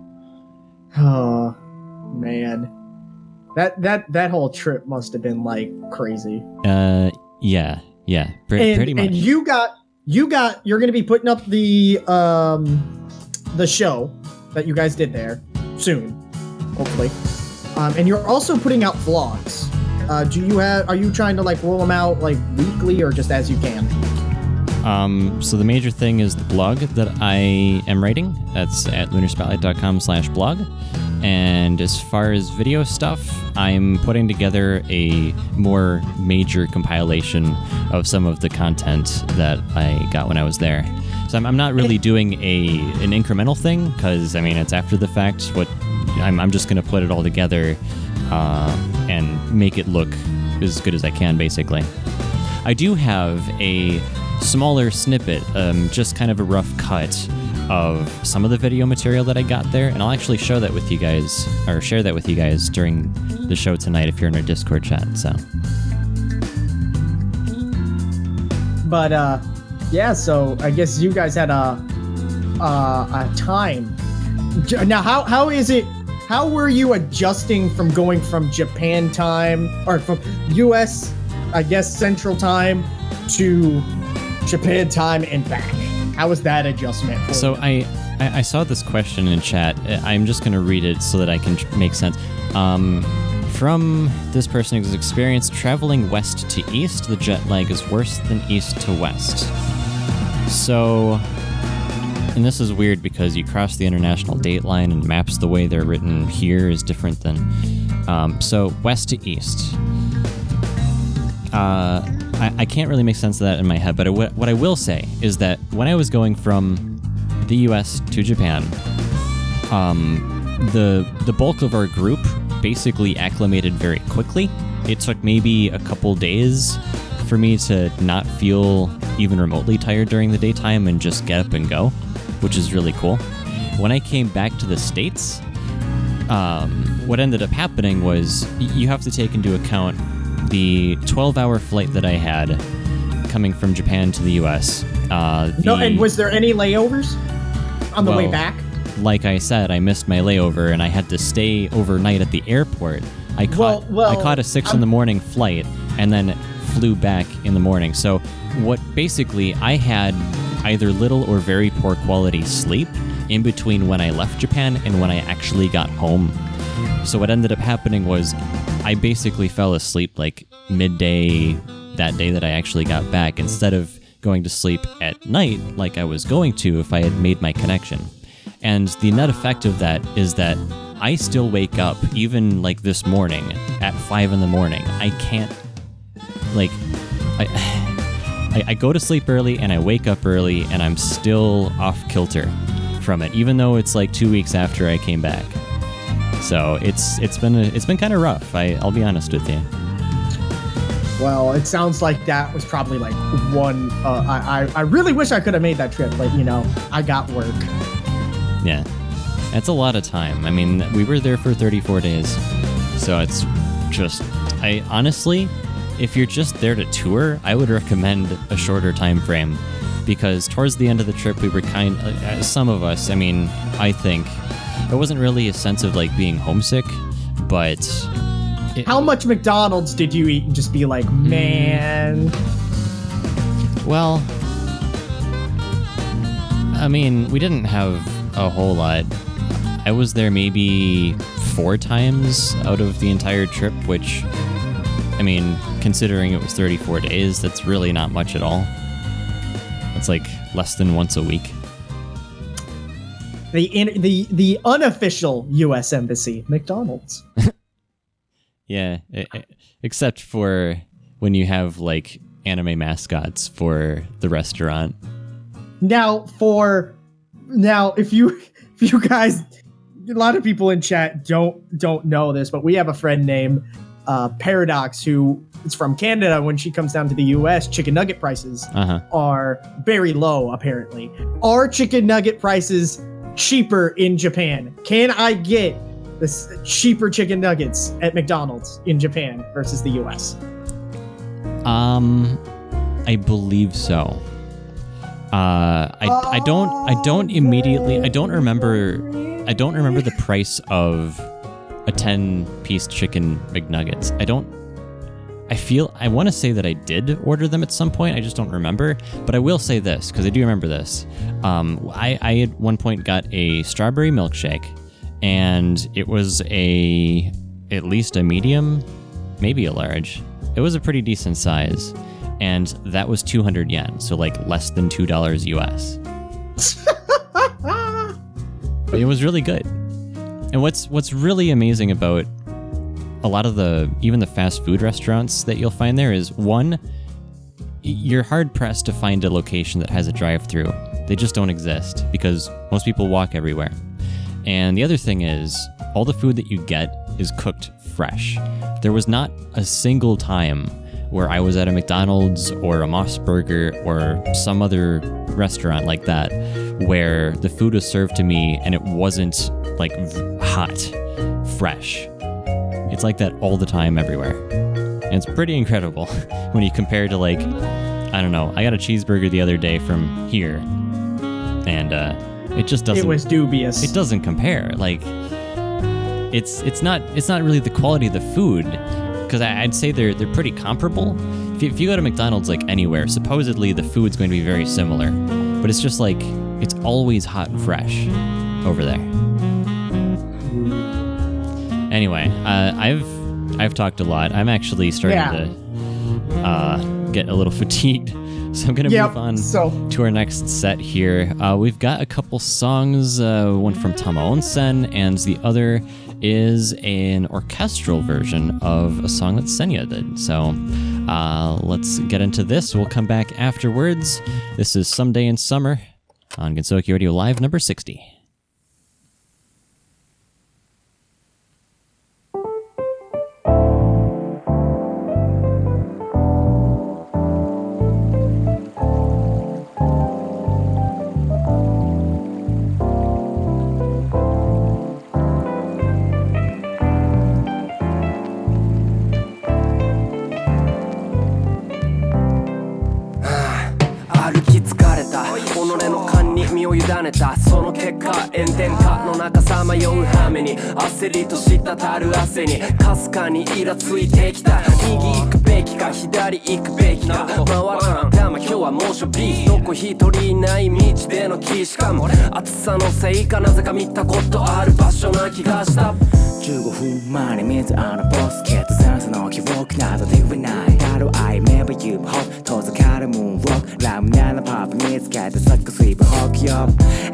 Oh man, that that that whole trip must have been like crazy. uh yeah yeah and, pretty much. and you got you got you're gonna be putting up the um the show that you guys did there soon hopefully. Um and you're also putting out vlogs uh do you have are you trying to like roll them out like weekly or just as you can Um, so the major thing is the blog that I am writing. That's at lunarspotlight.com slash blog. And as far as video stuff, I'm putting together a more major compilation of some of the content that I got when I was there. So I'm, I'm not really doing a an incremental thing because I mean it's after the fact. What I'm, I'm just gonna put it all together uh, and make it look as good as I can, basically. I do have a smaller snippet, um, just kind of a rough cut of some of the video material that I got there, and I'll actually show that with you guys, or share that with you guys during the show tonight if you're in our Discord chat. So, but uh yeah so i guess you guys had a uh a time now how how is it how were you adjusting from going from japan time or from us i guess central time to japan time and back how was that adjustment for so? I, I I saw this question in chat. Uh, I'm just gonna read it so that I can make sense. Um, from this person who's experienced traveling west to east, the jet lag is worse than east to west. So, and this is weird because you cross the international date line and maps the way they're written here is different than. Um, so, west to east. Uh, I, I can't really make sense of that in my head, but what I will say is that when I was going from the US to Japan, um, the the bulk of our group basically acclimated very quickly. It took maybe a couple days for me to not feel even remotely tired during the daytime and just get up and go, which is really cool. When I came back to the states, um, what ended up happening was you have to take into account the 12-hour flight that I had coming from Japan to the U.S. Uh, No, and was there any layovers on the way back? like I said, I missed my layover and I had to stay overnight at the airport. I caught Well- well, I caught a 6 in the morning flight and then flew back in the morning. So what basically I had either little or very poor quality sleep in between when I left Japan and when I actually got home. So what ended up happening was I basically fell asleep like midday that day that I actually got back instead of going to sleep at night like I was going to if I had made my connection. And the net effect of that is that I still wake up even like this morning at 5 in the morning. I can't like I I, I go to sleep early and I wake up early and I'm still off kilter from it, even though it's like two weeks after I came back. So it's it's been a, it's been kind of rough. I I'll be honest with you. Well, it sounds like that was probably like one. Uh, I, I I really wish I could have made that trip, but you know, I got work. Yeah, that's a lot of time. I mean, we were there for 34 days, so it's just I honestly, if you're just there to tour, I would recommend a shorter time frame because towards the end of the trip we were kind uh, some of us i mean i think it wasn't really a sense of like being homesick but it, How much McDonald's did you eat and just be like, man? Well, I mean, we didn't have a whole lot. I was there maybe four times out of the entire trip, which, I mean, considering it was 34 days, that's really not much at all. It's like less than once a week. The in, the the unofficial U.S. embassy, McDonald's. Yeah, e- e- except for when you have like anime mascots for the restaurant. Now for now, if you if you guys, a lot of people in chat don't don't know this, but we have a friend named uh, Paradox who is from Canada. When she comes down to the U.S., chicken nugget prices Uh huh. are very low. Apparently, are chicken nugget prices cheaper in Japan? Can I get this cheaper chicken nuggets at McDonald's in Japan versus the U.S.? Um, I believe so. Uh, I, I don't I don't immediately I don't remember I don't remember the price of a ten piece chicken McNuggets. I don't. I feel I want to say that I did order them at some point. I just don't remember. But I will say this because I do remember this. Um, I I at one point got a strawberry milkshake, and it was a at least a medium, maybe a large. It was a pretty decent size, and that was 200 yen, so like less than two dollars US. But it was really good. And what's what's really amazing about a lot of the even the fast food restaurants that you'll find there is one you're hard pressed to find a location that has a drive-through. They just don't exist because most people walk everywhere. And the other thing is all the food that you get is cooked fresh. There was not a single time where I was at a McDonald's or a MOS Burger or some other restaurant like that where the food was served to me and it wasn't like hot, fresh. It's like that all the time everywhere. And it's pretty incredible when you compare to like I don't know. I got a cheeseburger the other day from here and uh it just doesn't It was dubious. it doesn't compare. Like it's it's not it's not really the quality of the food because I'd say they're they're pretty comparable. If you, if you go to McDonald's like anywhere, supposedly the food's going to be very similar, but it's just like it's always hot and fresh over there. Anyway, uh, I've I've talked a lot. I'm actually starting Yeah. to uh, get a little fatigued, so I'm gonna Yep, move on so- to our next set here. Uh, we've got a couple songs. Uh, one from Tama Onsen, and the other is an orchestral version of a song that Senya did. So uh, let's get into this. We'll come back afterwards. This is Someday in Summer on Gensokyo Radio Live number 60. ねたその結果炎天下の中さまよう羽目に焦りとしたたる汗にかすかにイラついてきた。右行くべきか左行くべきか。回らん。だま今日は猛暑日どこ一人いない道での木しかも暑さのせいかなぜか見たことある場所な気がした。15分前に水あのボスケット酸素の記憶などで言えないだろ I remember you ホット遠ざかるムーンウォークラムナのパープ見つけてサックスイープホークよ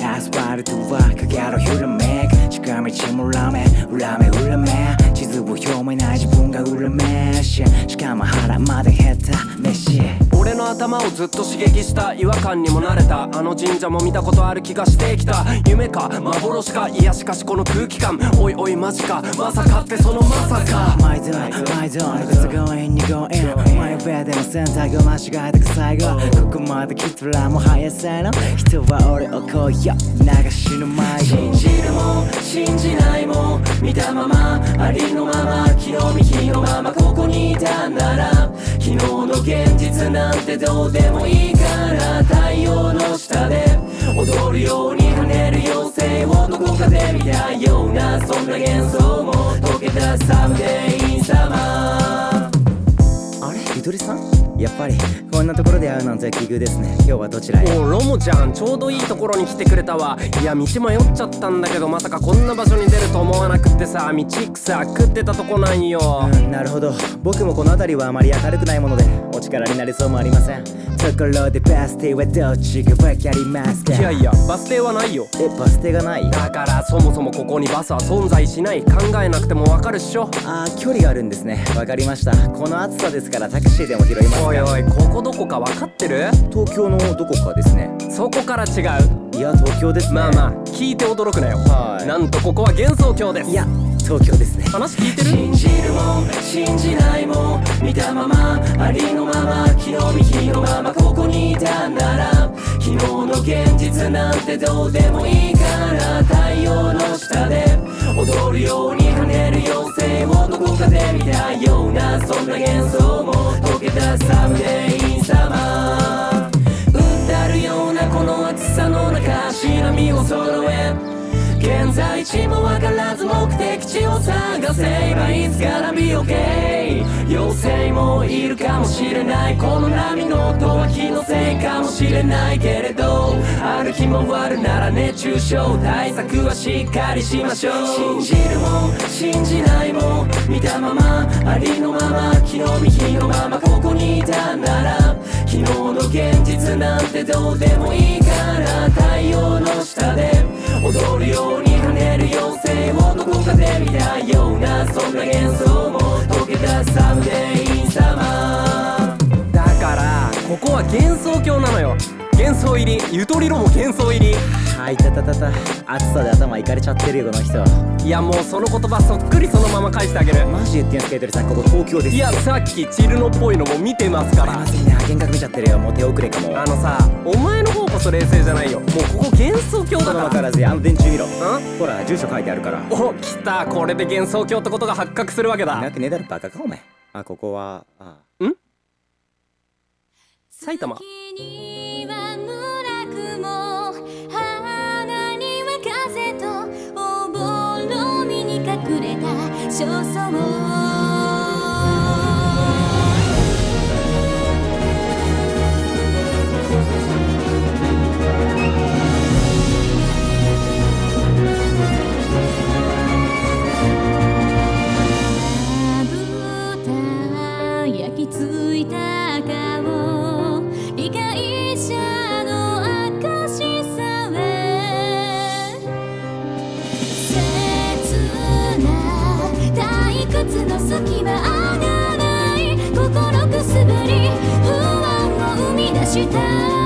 アスファルトは影のひらめく近道も裏目裏目裏目地図を読めない自分が裏目ししかも腹まで減った飯俺の頭をずっと刺激した違和感にも慣れたあの神社も見たことある気がしてきた夢か幻かいやしかしこの空気感おいおいマジかまさかってそのまさかマイゾーンマイゾーン靴強引に go in マイウェイでの選択を間違えたく最後ここまで来たらもう早せの人は俺をこうよ流しの迷子信じるも信じないも見たままありのまま昨日見日のままここにいたなら昨日の現実なんてどうでもいいから太陽の下で踊るように跳ねる妖精をどこかで見たようなそんな幻想も溶けたサムデイインサマーあれ？ゆとりさん？やっぱりこんなところで会うなんて奇遇ですね。今日はどちらへ？おロモちゃんちょうどいいところに来てくれたわ。いや道迷っちゃったんだけどまさかこんな場所に出ると思わなくってさ。道草食ってたとこなんよ。うんなるほど。僕もこの辺りはあまり明るくないものでお力になりそうもありません。ところでバス停はどっちが分かりますか？いやいやバス停はないよ。えバス停がない？だからそもそもここにバスは存在しない。考えなくてもわかるっしょ。あー距離があるんですね。わかりました。この暑さですからタクシーでも拾います。かおいおいここどこかわかってる？東京のどこかですね。そこから違う？いや東京ですね。まあまあ聞いて驚くなよ。はい。なんとここは幻想郷です。いや東京ですね。話聞いてる？信じるも信じないも見たままありのまま昨日見日のままここにいたなら昨日の現実なんてどうでもいいから太陽の下で。踊るように跳ねる妖精をどこかで見たようなそんな幻想も。溶けたサムデイインサマー歌るようなこの暑さの中しらみを揃え。現在地も分からず目的地を探せばいつから be OK 妖精もいるかもしれないこの波の音は気のせいかもしれないけれど歩き回るなら熱中症対策はしっかりしましょう。信じるも信じないも見たままありのまま昨日見日のままここにいたなら昨日の現実なんてどうでもいいから太陽の下で踊るように跳ねる妖精をどこかで見たようなそんな幻想も溶けたサムデイン様だからここは幻想郷なのよ。幻想入り。ゆとりろも幻想入り。はいたたたた。暑さで頭いかれちゃってるよこの人いやもうその言葉そっくりそのまま返してあげる。マジで言ってんすかゆとりさんここ東京です。いやさっきチルノっぽいのも見てますから。まずいね幻覚見ちゃってるよ。もう手遅れかも。あのさお前の方こそ冷静じゃないよ。もうここ幻想郷だから。分からずあの電柱見ろ。ん？ほら住所書いてあるから。お来た。これで幻想郷ってことが発覚するわけだ。なわけねえだろバカかお前。あここはあ埼玉少々は上がない心くすぶり不安を生み出した。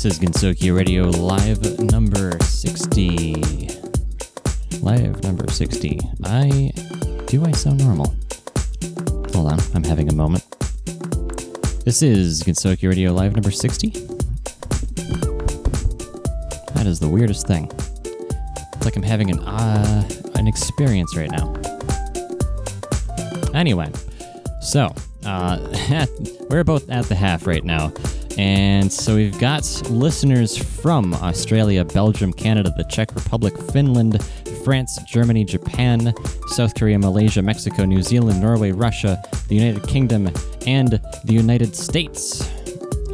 This is Gensokyo Radio Live number 60. Live number 60. I. Do I sound normal? Hold on, I'm having a moment. This is Gensokyo Radio Live number 60. That is the weirdest thing. It's like I'm having an uh, an experience right now. Anyway, so uh, we're both at the half right now. And so we've got listeners from Australia, Belgium, Canada, the Czech Republic, Finland, France, Germany, Japan, South Korea, Malaysia, Mexico, New Zealand, Norway, Russia, the United Kingdom, and the United States.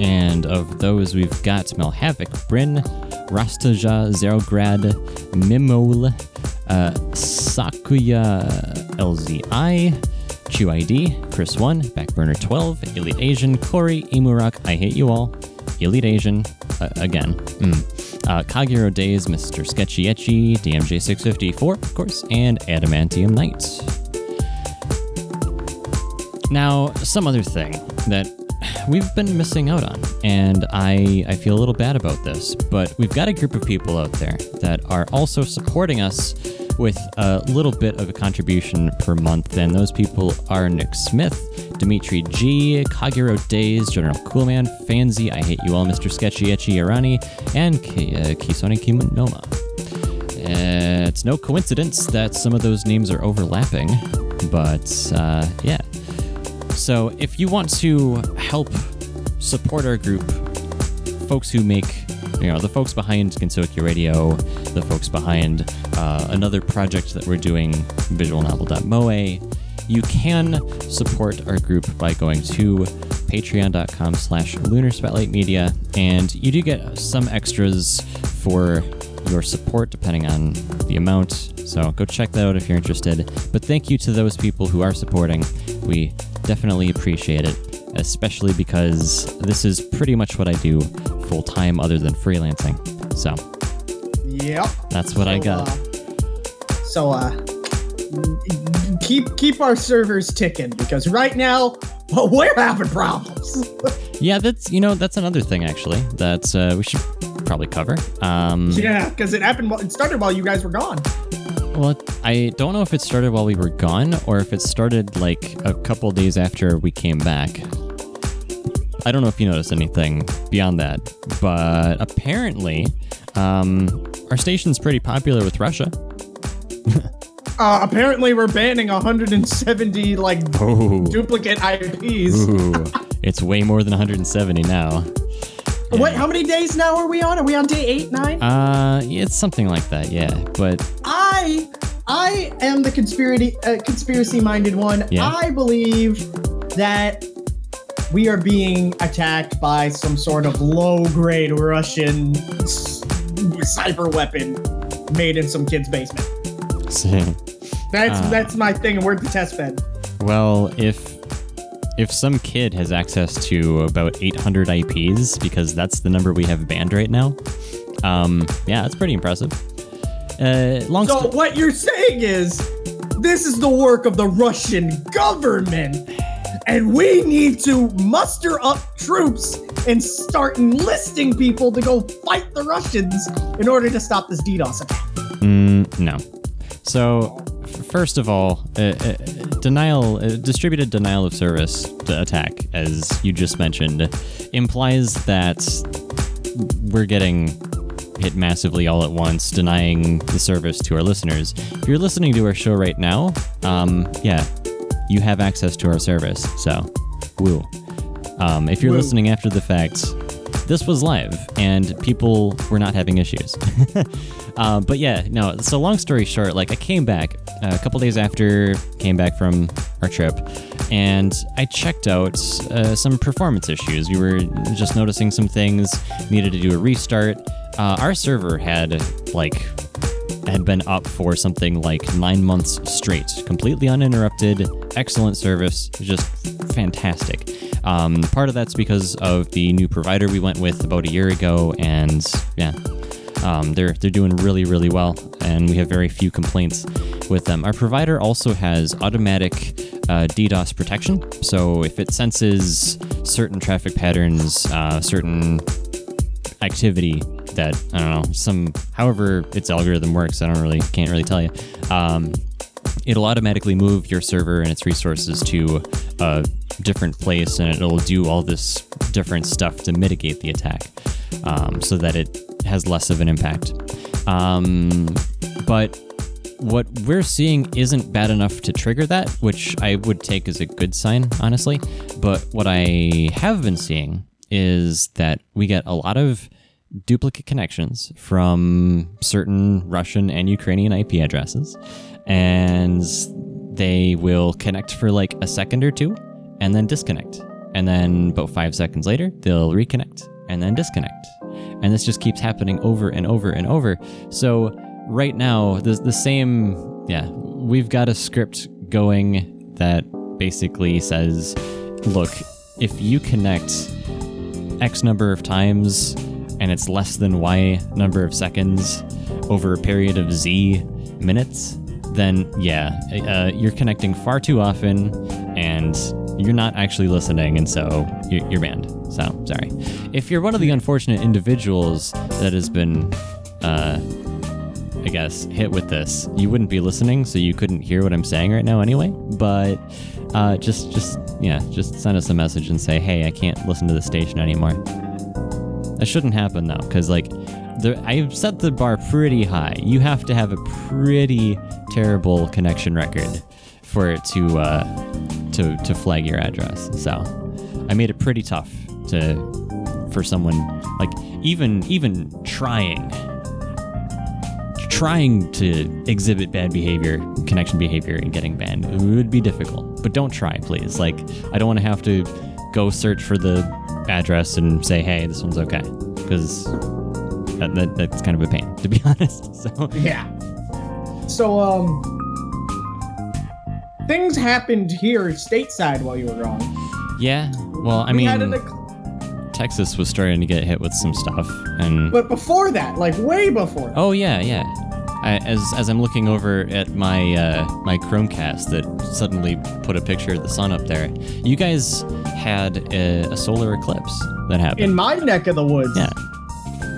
And of those, we've got Melhavik, Bryn, Rastaja, Zerograd, Mimol, uh, Sakuya LZI, QID, Chris 1, Backburner 12, Elite Asian, Corey, Imurak, I Hate You All, Elite Asian, uh, again, mm. uh, Days, Mr. Sketchy Etchy, DMJ654, of course, and Adamantium Knight. Now, some other thing that we've been missing out on, and I, I feel a little bad about this, but we've got a group of people out there that are also supporting us with a little bit of a contribution per month, and those people are Nick Smith, Dimitri G, Kagero Days, General Coolman, Fanzi, I Hate You All, Mr. Sketchy Etchy Irani, and K- uh, Kisone Kimonoma. Uh, it's no coincidence that some of those names are overlapping, but uh, yeah. So if you want to help support our group, folks who make, you know, the folks behind Gensokyo Radio, the folks behind uh, another project that we're doing, visualnovel.moe, you can support our group by going to patreon.com slash lunar spotlight media and you do get some extras for your support depending on the amount so go check that out if you're interested. But thank you to those people who are supporting. We definitely appreciate it especially because this is pretty much what i do full time other than freelancing so Yep. that's what i got uh, so uh keep keep our servers ticking because right now well, we're having problems. yeah that's you know that's another thing actually that uh, we should probably cover um yeah, because it happened. It started while you guys were gone. Well, I don't know if it started while we were gone or if it started like a couple days after we came back. I don't know if you noticed anything beyond that, but apparently, um, our station's pretty popular with Russia. Uh, apparently, we're banning 170 like Oh, duplicate IPs. ooh, it's way more than 170 now. What? How many days now are we on? Are we on day eight, nine? Uh, it's something like that, yeah. But I I am the conspiracy uh, conspiracy minded one. Yeah. I believe that we are being attacked by some sort of low grade Russian cyber weapon made in some kid's basement. That's Ah. that's my thing, and we're the test bed. well, if if some kid has access to about 800 IPs, because that's the number we have banned right now, um, yeah, that's pretty impressive. Uh, long So sto- what you're saying is this is the work of the Russian government, and we need to muster up troops and start enlisting people to go fight the Russians in order to stop this DDoS attack. Mm, no. So, first of all, uh, uh, denial, uh, distributed denial of service attack, as you just mentioned, implies that we're getting hit massively all at once, denying the service to our listeners. If you're listening to our show right now, um, yeah, you have access to our service. So, woo. Um, if you're Woo. listening after the fact, this was live and people were not having issues. uh, but yeah, no. So long story short, like I came back uh, a couple days after came back from our trip, and I checked out uh, some performance issues. We were just noticing some things, needed to do a restart. Uh, our server had like had been up for something like nine months straight, completely uninterrupted, excellent service, just fantastic. Um, part of that's because of the new provider we went with about a year ago, and yeah, um, they're they're doing really really well, and we have very few complaints with them. Our provider also has automatic uh, DDoS protection, so if it senses certain traffic patterns, uh, certain activity that I don't know some however its algorithm works I don't really can't really tell you um, it'll automatically move your server and its resources to a different place and it'll do all this different stuff to mitigate the attack um, so that it has less of an impact um, but what we're seeing isn't bad enough to trigger that, which I would take as a good sign, honestly. But what I have been seeing is that we get a lot of duplicate connections from certain Russian and Ukrainian IP addresses, and they will connect for like a second or two and then disconnect. And then about five seconds later, they'll reconnect and then disconnect. And this just keeps happening over and over and over. So right now, the, the same, yeah, we've got a script going that basically says, look, if you connect X number of times and it's less than Y number of seconds over a period of Z minutes, then yeah, uh, you're connecting far too often and you're not actually listening, and so you're, banned. So sorry. If you're one of the unfortunate individuals that has been, uh, I guess, hit with this, you wouldn't be listening, so you couldn't hear what I'm saying right now anyway. But uh, just, just yeah, just send us a message and say, hey, I can't listen to the station anymore. That shouldn't happen though, because like, I've set the bar pretty high. You have to have a pretty terrible connection record for it to uh, to to flag your address. So I made it pretty tough to for someone like even even trying trying to exhibit bad behavior, connection behavior, and getting banned it would be difficult. But don't try, please. Like I don't want to have to go search for the address and say, "Hey, this one's okay," because that, that, that's kind of a pain, to be honest. So Yeah. So um things happened here stateside while you were gone. yeah, well, I We mean, Texas was starting to get hit with some stuff, and but before that, like way before. oh yeah, yeah. I, as as I'm looking over at my uh, my Chromecast that suddenly put a picture of the sun up there, you guys had a, a solar eclipse that happened. in my neck of the woods, yeah,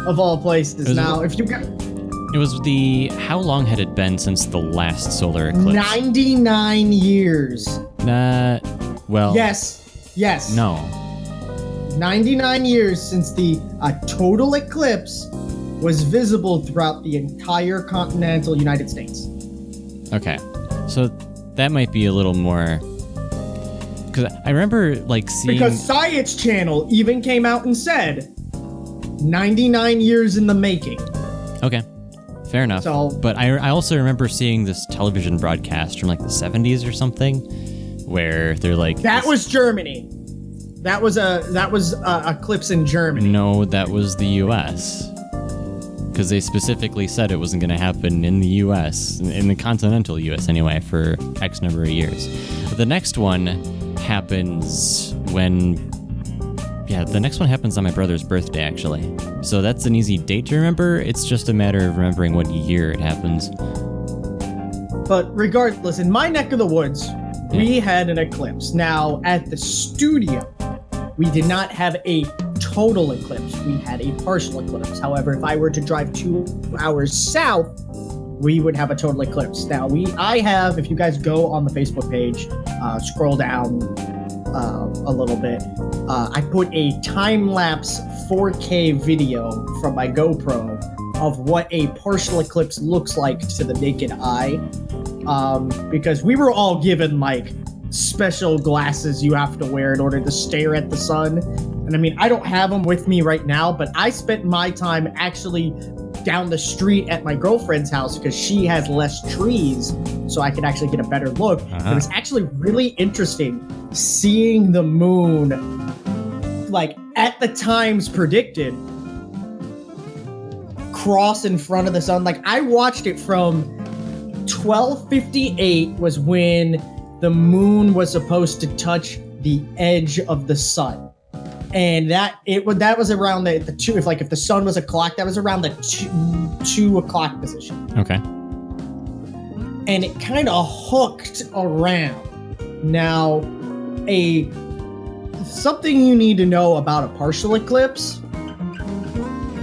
of all places. Now, if you got it was the how long had it been since the last solar eclipse? 99 years. Nah, well, Yes. Yes. no, 99 years since the uh, total eclipse was visible throughout the entire continental United States. Okay, so that might be a little more. Because I remember like seeing. Because Science Channel even came out and said 99 years in the making. Okay, fair enough. So- but I, I also remember seeing this television broadcast from like the 70s or something, where they're like. That was Germany. That was a that was a eclipse in Germany. No, that was the U.S. Because they specifically said it wasn't going to happen in the U.S. in- in the continental U.S. anyway for X number of years. The next one happens when. Yeah, the next one happens on my brother's birthday, actually. So that's an easy date to remember. It's just a matter of remembering what year it happens. But regardless, in my neck of the woods, we had an eclipse. Now, at the studio, we did not have a total eclipse. We had a partial eclipse. However, if I were to drive two hours south, we would have a total eclipse. Now, we I have, if you guys go on the Facebook page, uh, scroll down uh, a little bit, uh, I put a time lapse 4K video from my GoPro of what a partial eclipse looks like to the naked eye um, because we were all given like special glasses you have to wear in order to stare at the sun. And I mean, I don't have them with me right now, but I spent my time actually down the street at my girlfriend's house because she has less trees, so I could actually get a better look. Uh-huh. It was actually really interesting seeing the moon, like at the times predicted, cross in front of the sun. Like I watched it from 1258 was when the moon was supposed to touch the edge of the sun and that it would that was around the, the two if like if the sun was a clock that was around the two, two o'clock position. Okay. and it kind of hooked around. Now a something you need to know about a partial eclipse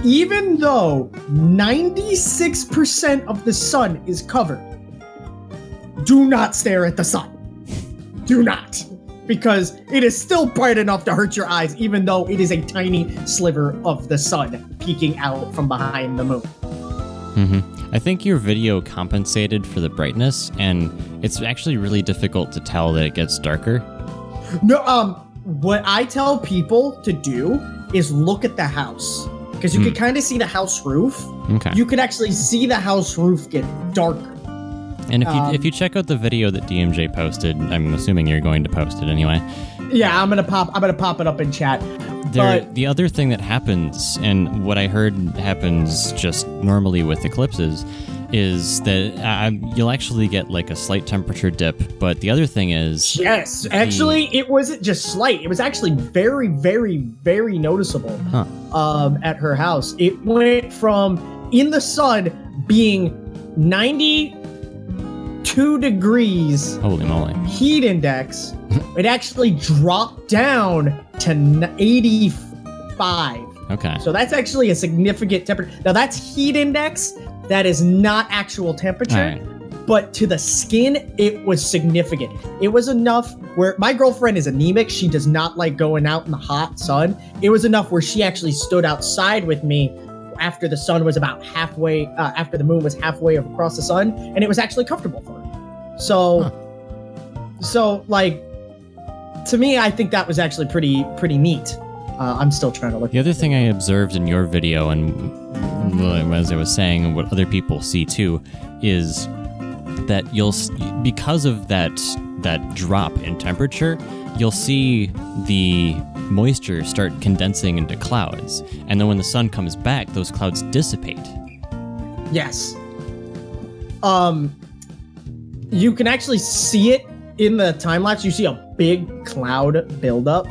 even though 96% of the sun is covered do not stare at the sun. Do not because it is still bright enough to hurt your eyes even though it is a tiny sliver of the sun peeking out from behind the moon hmm I think your video compensated for the brightness, and it's actually really difficult to tell that it gets darker. No, um, what I tell people to do is look at the house because you Hmm. can kind of see the house roof. Okay. You can actually see the house roof get darker. And if you um, if you check out the video that DMJ posted, I'm assuming you're going to post it anyway. Yeah, I'm gonna pop. I'm gonna pop it up in chat. There, But- the other thing that happens, and what I heard happens just normally with eclipses, is that uh, you'll actually get like a slight temperature dip. But the other thing is, Yes, actually, it wasn't just slight. It was actually very, very, very noticeable. Huh. Um, at her house, it went from in the sun being 92 two degrees Holy moly. heat index, it actually dropped down to 85. Okay. So that's actually a significant temperature. Now that's heat index. That is not actual temperature. Right. But to the skin, it was significant. It was enough where my girlfriend is anemic. She does not like going out in the hot sun. It was enough where she actually stood outside with me after the sun was about halfway, uh, after the moon was halfway across the sun, and it was actually comfortable for her. So, so like, to me, I think that was actually pretty, pretty neat. Uh, I'm still trying to look. The other thing I observed in your video, and as I was saying, and what other people see too, is that you'll because of that that drop in temperature, you'll see the moisture start condensing into clouds, and then when the sun comes back, those clouds dissipate. Yes. Um, you can actually see it in the time lapse. You see a big cloud buildup.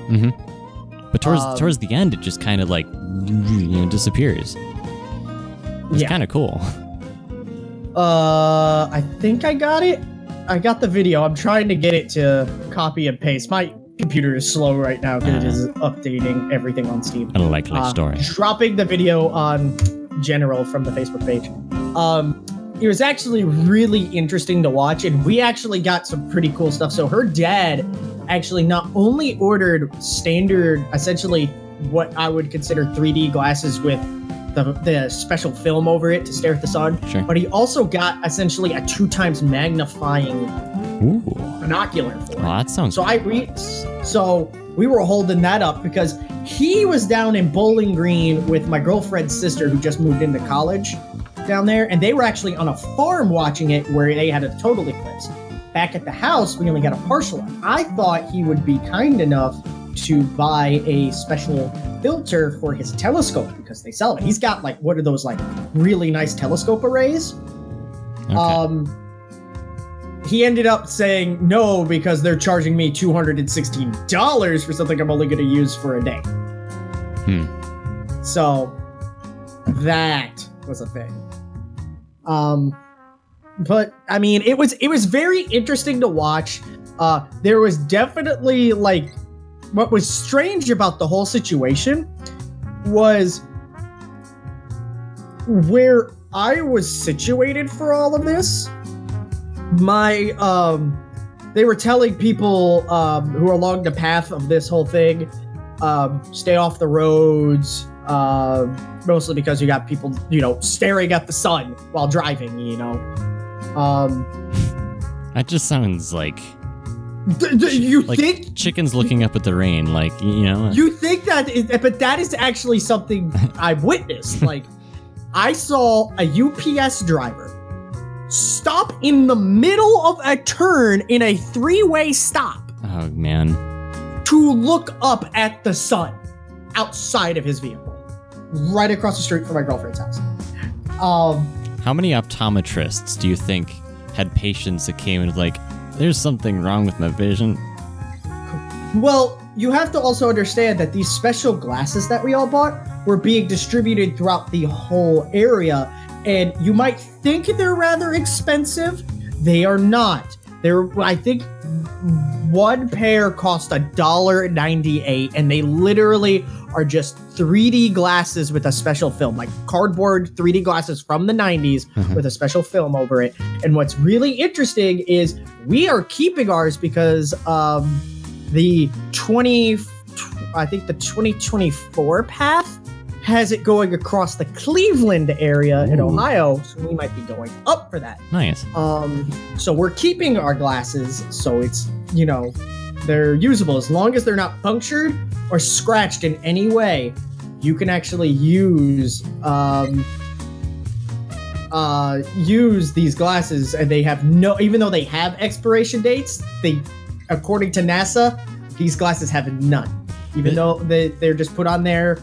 But towards Um, towards the end, it just kind of like you know disappears. It's Yeah. kind of cool. Uh, I think I got it. I got the video. I'm trying to get it to copy and paste. My computer is slow right now because it is updating everything on Steam. A likely Uh, story. Dropping the video on general from the Facebook page. Um, it was actually really interesting to watch, and we actually got some pretty cool stuff. So her dad actually not only ordered standard, essentially what I would consider 3D glasses with the, the special film over it to stare at the sun, Sure. but he also got essentially a two times magnifying Ooh. binocular for. Well, that sounds. So I re- so we were holding that up because he was down in Bowling Green with my girlfriend's sister who just moved into college down there, and they were actually on a farm watching it where they had a total eclipse. Back at the house, we only got a partial one. I thought he would be kind enough to buy a special filter for his telescope because they sell it. He's got like what are those like really nice telescope arrays? okay. Um, he ended up saying no because they're charging me two hundred and sixteen dollars for something I'm only going to use for a day. Hmm. So that was a thing. Um, but I mean, it was it was very interesting to watch. Uh, there was definitely like what was strange about the whole situation was where I was situated for all of this. My um they were telling people um who are along the path of this whole thing um stay off the roads uh mostly because you got people you know staring at the sun while driving you know um that just sounds like th- th- you like think chickens looking up at the rain. Like you know. You think that, is, but that is actually something I've witnessed. Like, I saw a UPS driver stop in the middle of a turn in a three way stop oh man. to look up at the sun outside of his vehicle, right across the street from my girlfriend's house. Um, How many optometrists do you think had patients that came and was like, "There's something wrong with my vision"? Well, you have to also understand that these special glasses that we all bought were being distributed throughout the whole area, and you might think they're rather expensive. They are not. They're, I think, one pair cost a dollar ninety-eight, and they literally are just 3D glasses with a special film, like cardboard 3D glasses from the 90s with a special film over it. And what's really interesting is we are keeping ours because um, the 20 i think the 2024 path has it going across the cleveland area in ohio so we might be going up for that. Nice. um so we're keeping our glasses so it's you know they're usable. As long as they're not punctured or scratched in any way you can actually use um uh use these glasses and they have no even though they have expiration dates they according to nasa these glasses have none. Even Th- though they, they're just put on there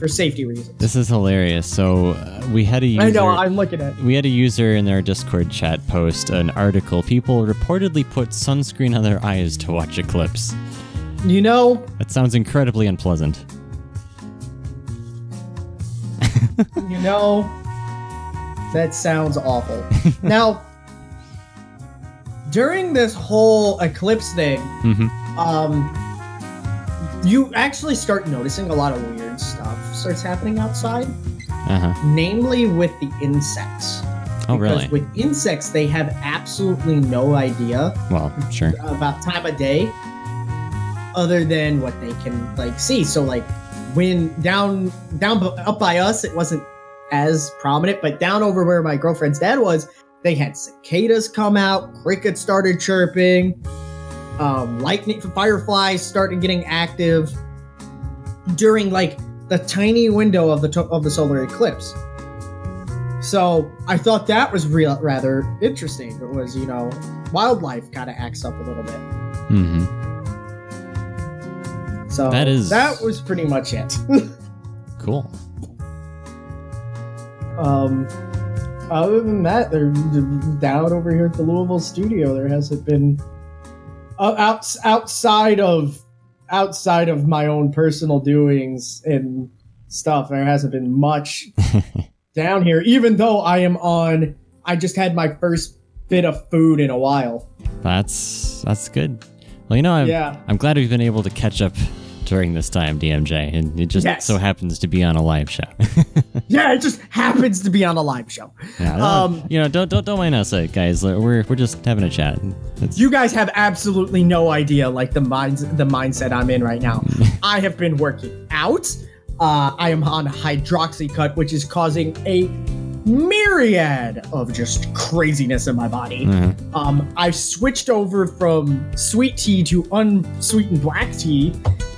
for safety reasons This is hilarious. So uh, we had a user. i know i'm looking at we had a user in their Discord chat post an article. People reportedly put sunscreen on their eyes to watch eclipse. you know That sounds incredibly unpleasant. you know that sounds awful now during this whole eclipse thing, hmm um, you actually start noticing a lot of weird starts happening outside, Uh huh. namely with the insects. Oh, because really? with insects, they have absolutely no idea Well, sure. about time of day other than what they can like see. So like when down down up by us, it wasn't as prominent, but down over where my girlfriend's dad was, they had cicadas come out, crickets started chirping, um, lightning fireflies started getting active during like the tiny window of the to- of the solar eclipse. So I thought that was real rather interesting. It was you know wildlife kind of acts up a little bit. hmm So That is- that was pretty much it. Cool. um, other than that, they're down over here at the Louisville studio. There hasn't been uh, outs outside of outside of my own personal doings and stuff. There hasn't been much down here. Even though I am on, I just had my first bit of food in a while. That's that's good. Well, you know, I'm Yeah. I'm glad we've been able to catch up during this time, DMJ, and it just Yes. so happens to be on a live show. Yeah, it just happens to be on a live show. yeah, Um, you know, don't don't don't mind us, uh, guys. We're we're just having a chat. It's, You guys have absolutely no idea, like the minds, the mindset I'm in right now. I have been working out. Uh, I am on hydroxycut, which is causing a myriad of just craziness in my body. uh, Um, I've switched over from sweet tea to unsweetened black tea,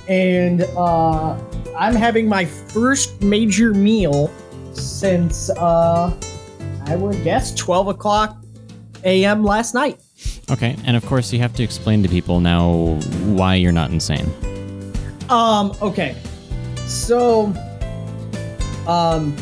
and uh, I'm having my first major meal since uh, I would guess 12 o'clock a.m. last night. okay, and of course, you have to explain to people now why you're not insane. Um, okay. So, um,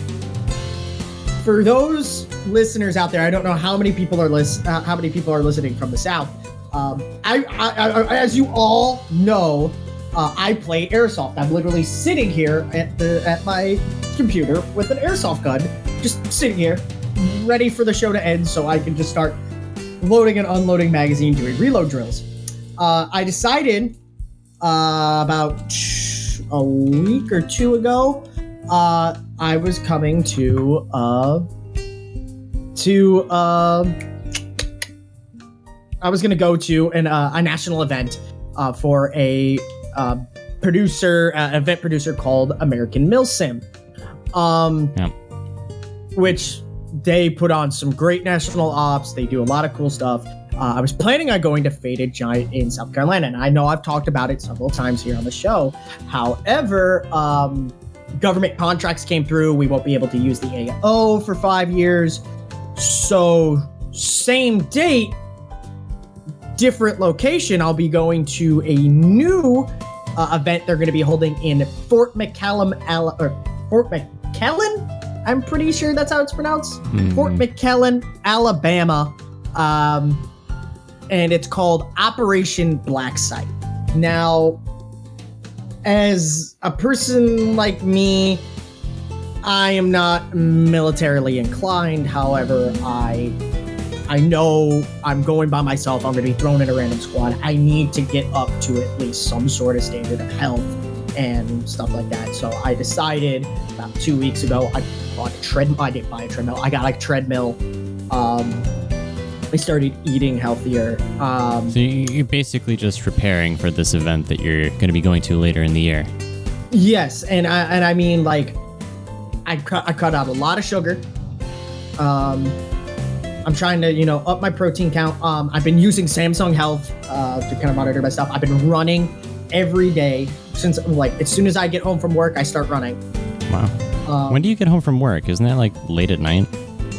for those listeners out there, I don't know how many people are list uh, how many people are listening from the south. Um, I, I, I as you all know, uh, I play airsoft. I'm literally sitting here at the at my computer with an airsoft gun, just sitting here, ready for the show to end, so I can just start loading and unloading magazine, doing reload drills. Uh, I decided uh, about a week or two ago, uh, I was coming to uh, to uh, I was gonna go to an, a national event uh, for a uh, producer, uh, event producer called American MilSim, um, Yeah. which they put on some great national ops. They do a lot of cool stuff. Uh, I was planning on going to Faded Giant in South Carolina, and I know I've talked about it several times here on the show. However, um, government contracts came through. We won't be able to use the AO for five years. So, same date, different location. I'll be going to a new uh, event they're going to be holding in Fort McCallum, Ala- or Fort McKellen. I'm pretty sure that's how it's pronounced. Fort Mhm. McKellen, Alabama. Um, and it's called Operation Black Site. Now, as a person like me, I am not militarily inclined. However, I I know I'm going by myself. I'm going to be thrown in a random squad. I need to get up to at least some sort of standard of health and stuff like that. So I decided about two weeks ago. I bought a treadmill. I didn't buy a treadmill. I got a treadmill. Um, I started eating healthier. Um, So you- you're basically just preparing for this event that you're going to be going to later in the year. Yes, and I and I mean like, I cut I cut out a lot of sugar. Um, I'm trying to you know up my protein count. Um, I've been using Samsung Health uh, to kind of monitor my stuff. I've been running every day since like as soon as I get home from work, I start running. Wow. Um, When do you get home from work? Isn't that like late at night?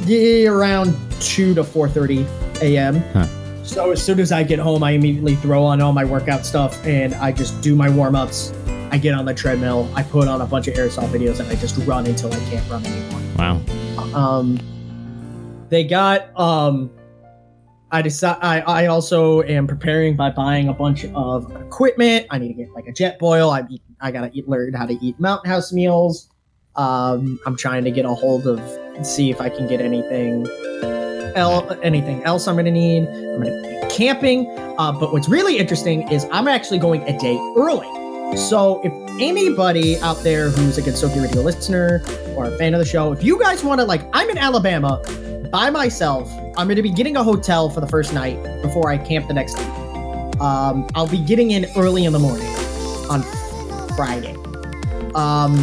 yeah, around two to four thirty a.m. Huh. So as soon as I get home, I immediately throw on all my workout stuff and I just do my warm ups. I get on the treadmill. I put on a bunch of airsoft videos and I just run until I can't run anymore. Wow. Um, they got um, I decide I I also am preparing by buying a bunch of equipment. I need to get like a jet boil. I I gotta eat, learn how to eat mountain house meals. Um, I'm trying to get a hold of see if I can get anything el- anything else I'm to need. I'm to be camping. Uh, but what's really interesting is I'm actually going a day early. So if anybody out there who's a Gensokyo Radio listener or a fan of the show, if you guys want to, like, I'm in Alabama by myself. I'm going to be getting a hotel for the first night before I camp the next day. Um, I'll be getting in early in the morning on Friday. Um,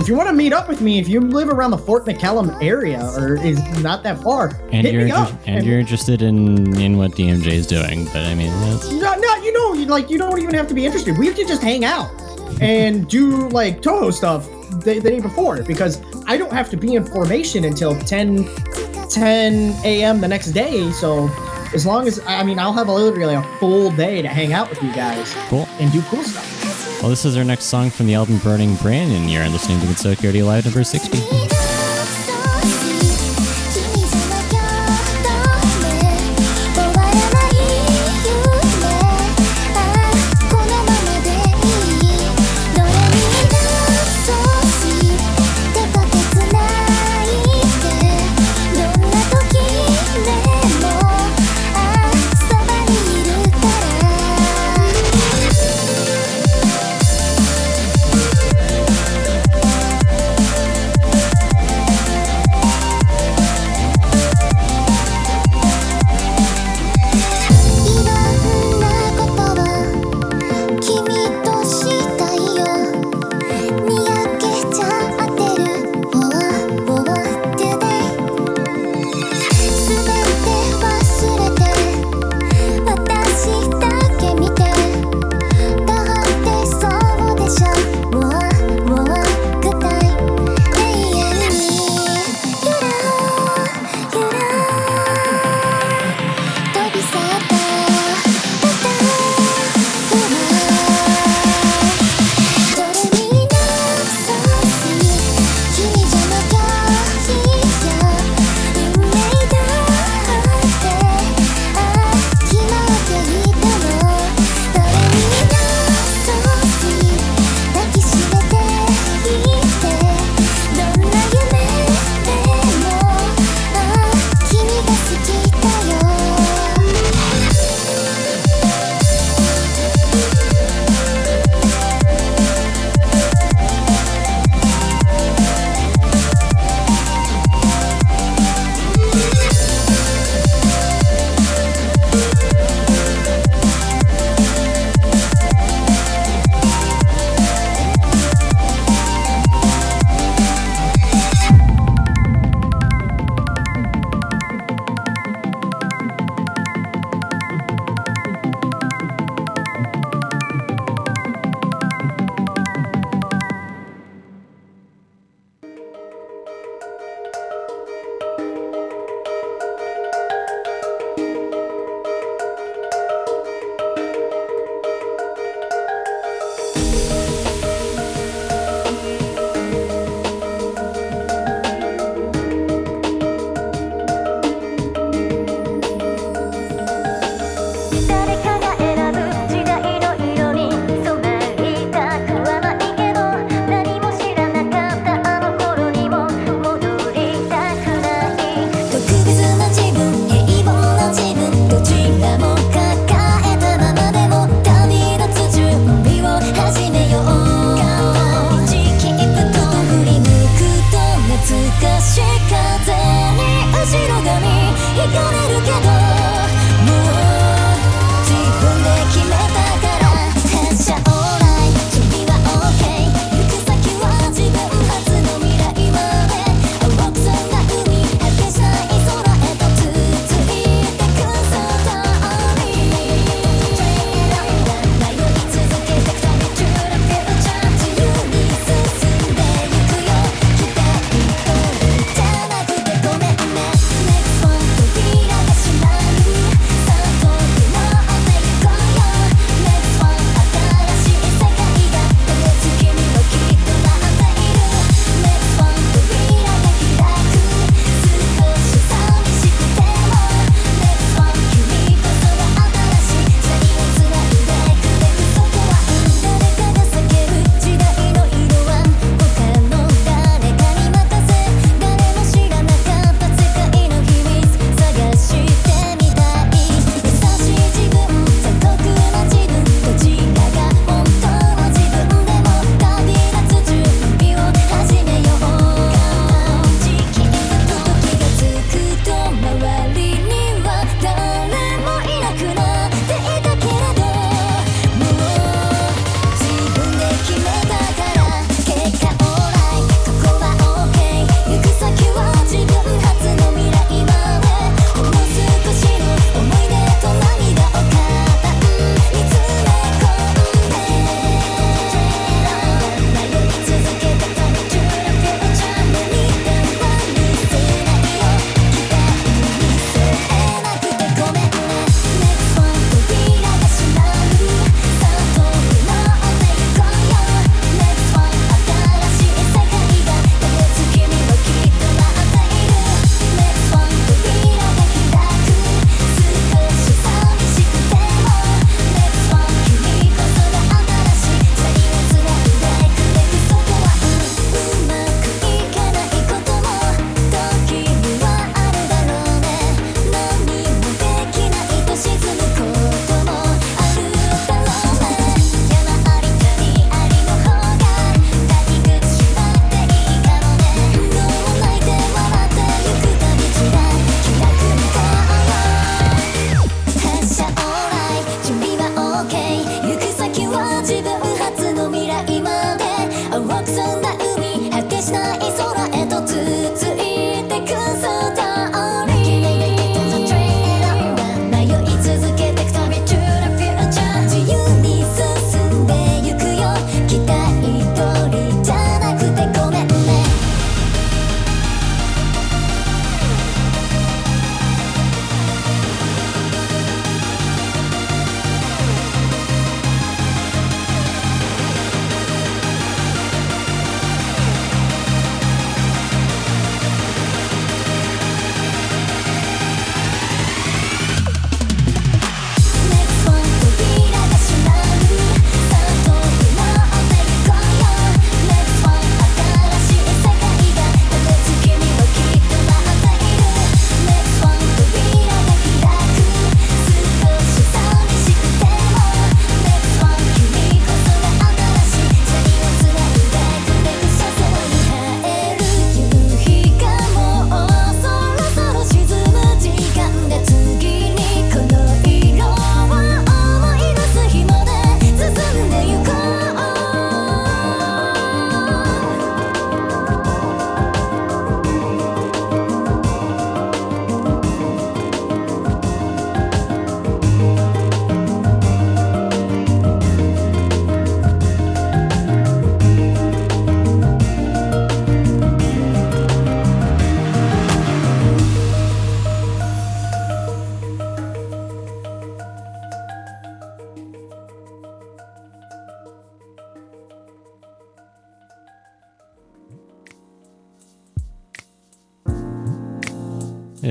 if you want to meet up with me, if you live around the Fort McCallum area or is not that far, And hit you're me up. inter- and you're interested in in what DMJ is doing, but I mean, that's no, no, you know, like you don't even have to be interested. We have to just hang out and do like Touhou stuff the, the day before because I don't have to be in formation until 10 10 a.m. the next day. So as long as I mean, I'll have a literally a full day to hang out with you guys cool. and do cool stuff. Well, this is our next song from the album Burning Brand, and you're listening to Gensokyo Radio Live number 60.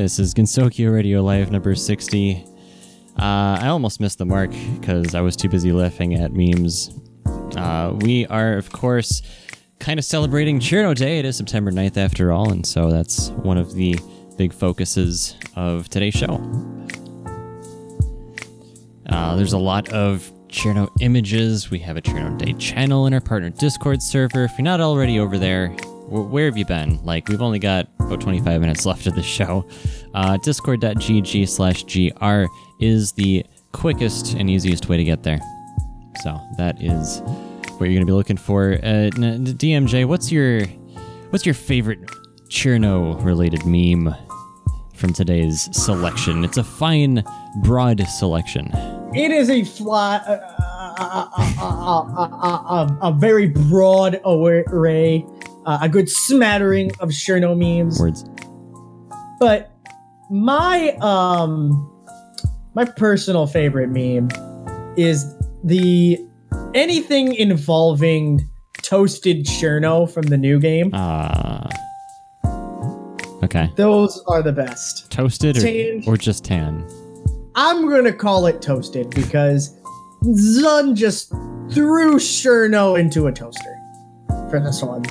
This is Gensokyo Radio Live number 60. Uh, I almost missed the mark because I was too busy laughing at memes. Uh, we are, of course, kind of celebrating Cirno Day. It is September 9th after all, and so that's one of the big focuses of today's show. Uh, there's a lot of Cirno images. We have a Cirno Day channel in our partner Discord server. If you're not already over there, where have you been? Like, we've only got about 25 minutes left of the show. Uh, Discord.gg slash gr is the quickest and easiest way to get there. So that is what you're going to be looking for. Uh, DMJ, what's your what's your favorite Cirno related meme from today's selection? It's a fine, broad selection. It is a fly, uh, uh, uh, uh, a very broad array, uh, a good smattering of Cirno memes. Words. But my um, my personal favorite meme is the anything involving toasted Cirno from the new game. Ah. okay. Those are the best. Toasted Tan. or, or just tan? I'm gonna call it toasted because Zun just threw Cirno into a toaster for this one.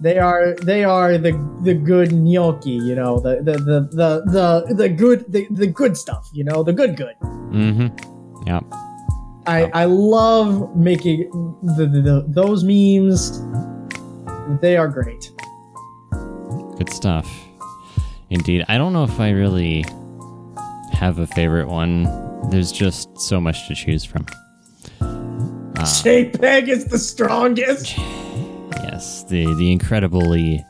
They are they are the the good gnocchi, you know, the the the the the, the good the, the good stuff, you know, the good good. Mm-hmm. Yeah. I I love making the, the, the those memes. They are great. Good stuff. Indeed. I don't know if I really have a favorite one. There's just so much to choose from. JPEG is the strongest. Yes, the the incredibly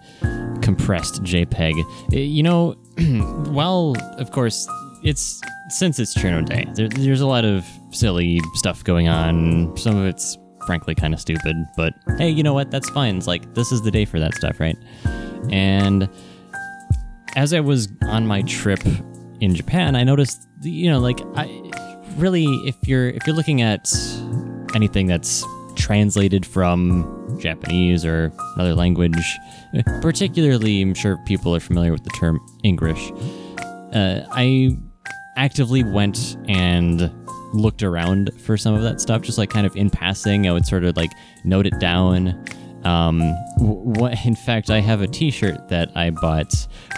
compressed JPEG. Uh, You know, while of course it's since it's Cirno Day, there, there's a lot of silly stuff going on. Some of it's frankly kind of stupid, but hey, you know what? That's fine. It's like this is the day for that stuff, right? And as I was on my trip in Japan, I noticed, you know, like I really, if you're if you're looking at anything that's translated from Japanese or another language, particularly, I'm sure people are familiar with the term English. Uh, I actively went and looked around for some of that stuff, just like kind of in passing. I would sort of like note it down. Um, what, in fact, I have a T-shirt that I bought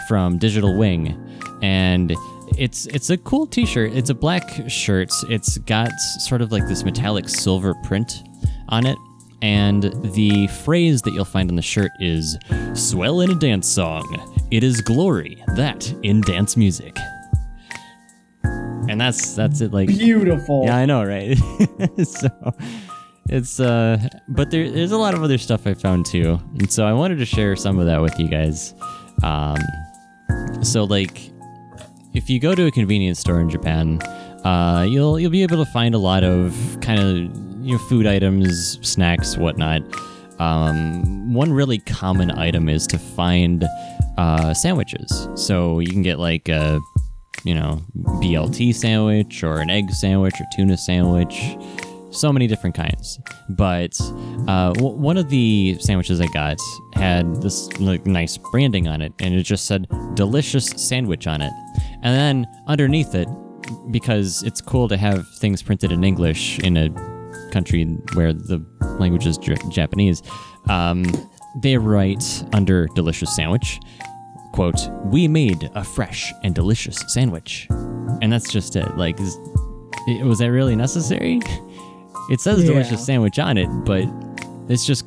from Digital Wing, and it's it's a cool T-shirt. It's a black shirt. It's got sort of like this metallic silver print on it, and the phrase that you'll find on the shirt is "Swell in a dance song. It is glory that in dance music." And that's that's it. Like Beautiful. yeah, I know, right? so it's uh but there, there's a lot of other stuff I found too. And so I wanted to share some of that with you guys. Um so like if you go to a convenience store in Japan, uh you'll you'll be able to find a lot of kind of you know food items, snacks, whatnot. Um one really common item is to find uh sandwiches. So you can get like a you know, BLT sandwich or an egg sandwich or tuna sandwich. So many different kinds. But uh, w- one of the sandwiches I got had this like nice branding on it, and it just said "delicious sandwich" on it. And then underneath it, because it's cool to have things printed in English in a country where the language is J- Japanese, um, they write under "delicious sandwich." quote, we made a fresh and delicious sandwich. And that's just it. Like, is, it- was that really necessary? It says Yeah. delicious sandwich on it, but it's just,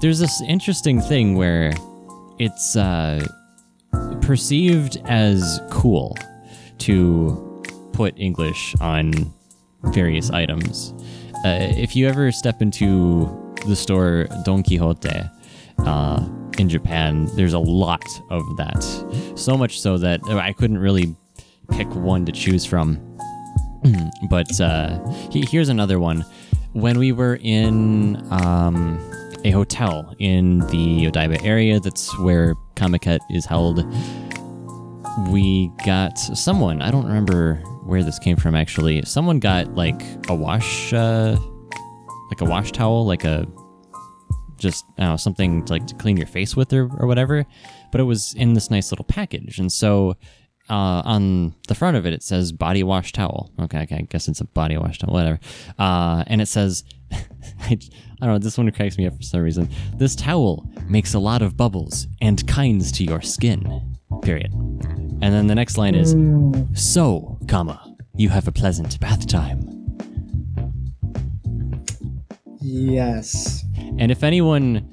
there's this interesting thing where it's uh, perceived as cool to put English on various items. Uh, if you ever step into the store Don Quijote, uh, in Japan, there's a lot of that. So much so that I couldn't really pick one to choose from. but uh, here's another one. When we were in um, a hotel in the Odaiba area, that's where Comiket is held, we got someone, I don't remember where this came from actually. Someone got like a wash, uh, like a wash towel, like a just I don't know something to, like to clean your face with or, or whatever but it was in this nice little package and so uh, on the front of it, it says body wash towel. Okay, okay I guess it's a body wash towel, whatever. Uh, and it says, I, I don't know, this one cracks me up for some reason. This towel makes a lot of bubbles and kinds to your skin. Period. And then the next line is, so, comma, you have a pleasant bath time. Yes. And if anyone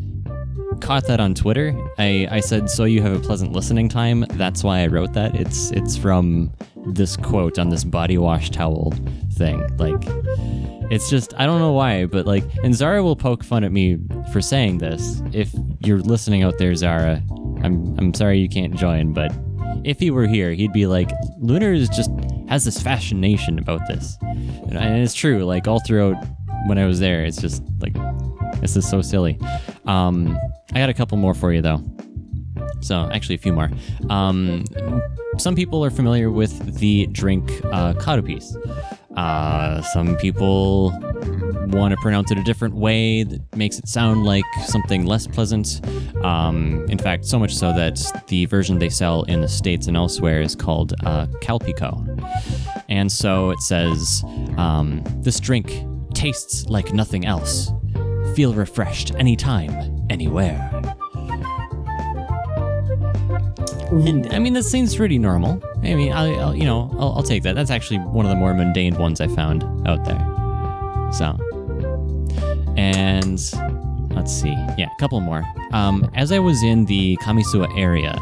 caught that on Twitter, I, I said, "So you have a pleasant listening time." That's why I wrote that. It's it's from this quote on this body wash towel thing. Like, it's just I don't know why, but like, and Zara will poke fun at me for saying this. If you're listening out there, Zara, I'm I'm sorry you can't join, but if he were here, he'd be like, Lunar is just has this fascination about this, and it's true. Like all throughout when I was there, it's just like this is so silly. Um, I got a couple more for you though. So actually, a few more. Um, some people are familiar with the drink uh, Calpis. Uh, some people want to pronounce it a different way that makes it sound like something less pleasant. Um, in fact, so much so that the version they sell in the states and elsewhere is called uh, Calpico. And so it says, um, "This drink tastes like nothing else. Feel refreshed anytime, anywhere." And, I mean, that seems pretty normal. I mean, I, I'll, you know, I'll, I'll take that. That's actually one of the more mundane ones I found out there. So, and let's see, yeah, a couple more. Um, as I was in the Kamisuwa area,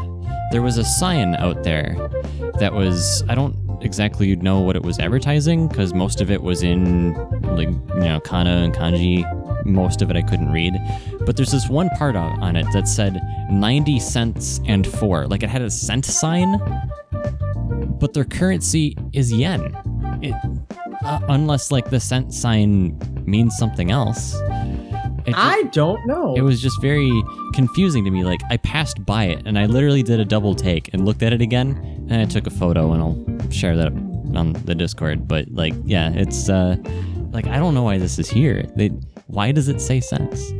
there was a sign out there that was I don't exactly know what it was advertising because most of it was in like you know kana and kanji. Most of it I couldn't read, but there's this one part on it that said 90 cents and four. Like it had a cent sign, but their currency is yen. It, uh, unless like the cent sign means something else. Just- I don't know. it was just very confusing to me. Like I passed by it and I literally did a double take and looked at it again and I took a photo and I'll share that on the Discord. But like, yeah, it's uh like I don't know why this is here. They why does it say sense?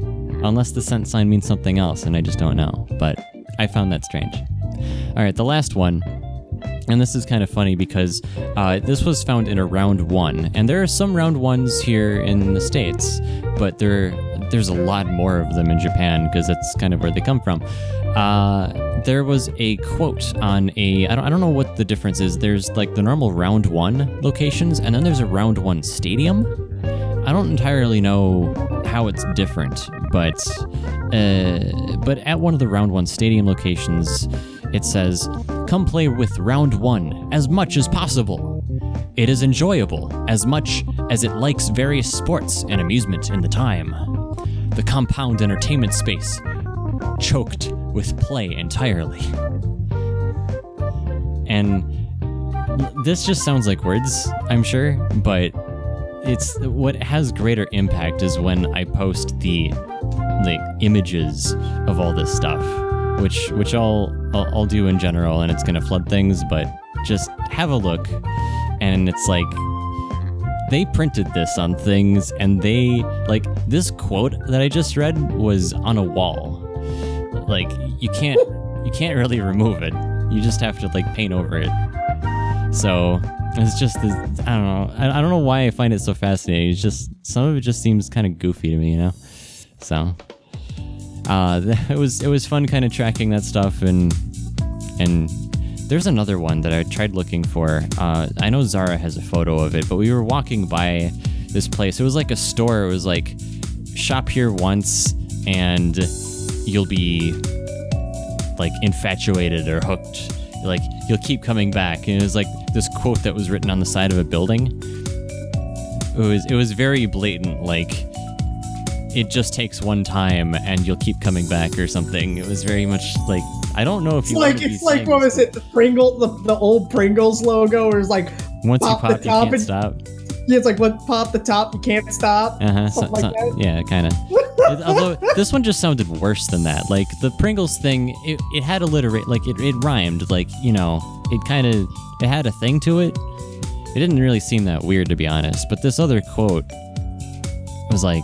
Unless the cent sign means something else and I just don't know. But I found that strange. All right, the last one and this is kind of funny because uh, this was found in a round one, and there are some round ones here in the states, but there there's a lot more of them in Japan because that's kind of where they come from. Uh, there was a quote on a I don't, I don't know what the difference is. There's like the normal round one locations, and then there's a round one stadium. I don't entirely know how it's different, but uh, but at one of the round one stadium locations, it says, "Come play with round one as much as possible. It is enjoyable as much as it likes various sports and amusement in the time. The compound entertainment space choked with play entirely." And this just sounds like words, I'm sure, but it's what has greater impact is when I post the like images of all this stuff, which which I'll I'll, I'll do in general, and it's gonna flood things, but just have a look, and it's like they printed this on things, and they like this quote that I just read was on a wall. Like you can't you can't really remove it. You just have to like paint over it. So it's just this, I don't know. I, I don't know why I find it so fascinating. It's just some of it just seems kind of goofy to me, you know. So uh, it was it was fun kind of tracking that stuff and and there's another one that I tried looking for. Uh, I know Zara has a photo of it, but we were walking by this place. It was like a store. It was like shop here once and you'll be like infatuated or hooked. Like you'll keep coming back. And it was like this quote that was written on the side of a building. It was it was very blatant. Like it just takes one time and you'll keep coming back or something. It was very much like I don't know if it's you like it's like what was it? The Pringle, the, the old Pringles logo, where it's like Once you pop the pop, you top can't and- stop. yeah, it's like what pop the top, you can't stop. Uh-huh. so- something like so- yeah, kind of. Although this one just sounded worse than that. Like the Pringles thing, it, it had alliterate, like it, it rhymed. Like you know, it kind of it had a thing to it. It didn't really seem that weird to be honest. But this other quote was like,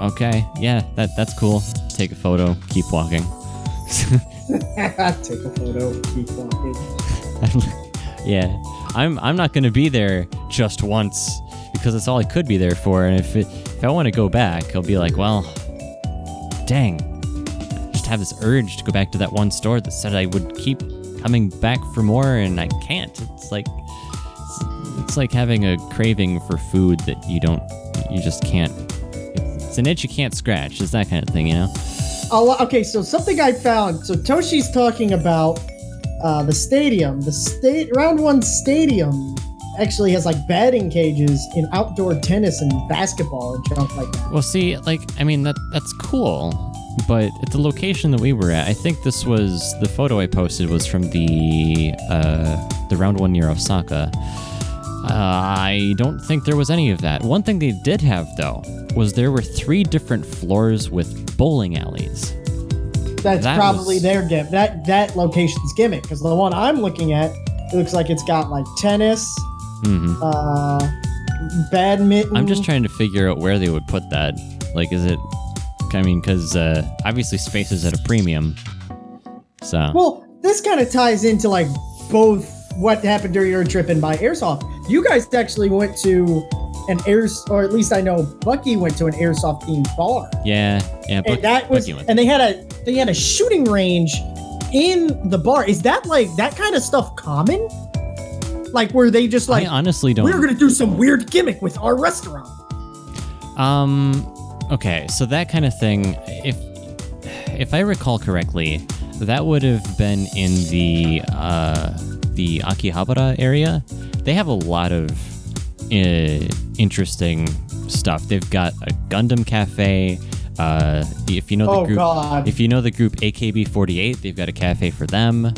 okay, yeah, that that's cool. Take a photo, keep walking. Take a photo, keep walking. yeah, I'm I'm not gonna be there just once because it's all I could be there for. And if it, if I want to go back, I'll be like, well, dang, I just have this urge to go back to that one store that said I would keep coming back for more, and I can't. It's like it's, like having a craving for food that you don't, you just can't. It's an itch you can't scratch. It's that kind of thing, you know. Oh, okay, so something I found. So Toshi's talking about uh, the stadium. The state round one stadium actually has like batting cages in outdoor tennis and basketball and junk like that. Well, see, like, I mean, that that's cool, but at the location that we were at, I think this was the photo I posted was from the uh, the round one near Osaka. Uh, I don't think there was any of that. One thing they did have though was there were three different floors with bowling alleys. That's That probably was- their gimmick. That that location's gimmick because the one I'm looking at, it looks like it's got like tennis, hmm uh, badminton. I'm just trying to figure out where they would put that. Like, is it? I mean, because uh, obviously space is at a premium. So Well, this kind of ties into like both what happened during your trip and by airsoft. You guys actually went to an airs, or at least I know Bucky went to an airsoft themed bar, yeah, yeah. Buck- and that was, and they had a they had a shooting range in the bar. Is that like that kind of stuff common? Like were they just like I honestly don't. we're gonna do some weird gimmick with our restaurant. Um. Okay, so that kind of thing. If if I recall correctly, that would have been in the uh, the Akihabara area. They have a lot of uh, interesting stuff. They've got a Gundam cafe. Uh, if you know the Oh, group, God. if you know the group AKB48, they've got a cafe for them.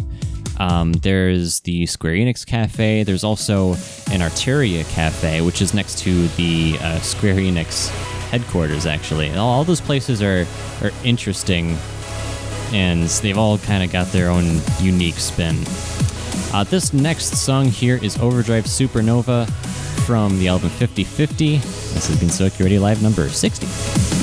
Um, there's the Square Enix Cafe. There's also an Arteria Cafe, which is next to the uh, Square Enix headquarters, actually. And all, all those places are, are interesting, and they've all kind of got their own unique spin. Uh, this next song here is Overdrive Supernova from the album 5050. This has been Security Live number 60.「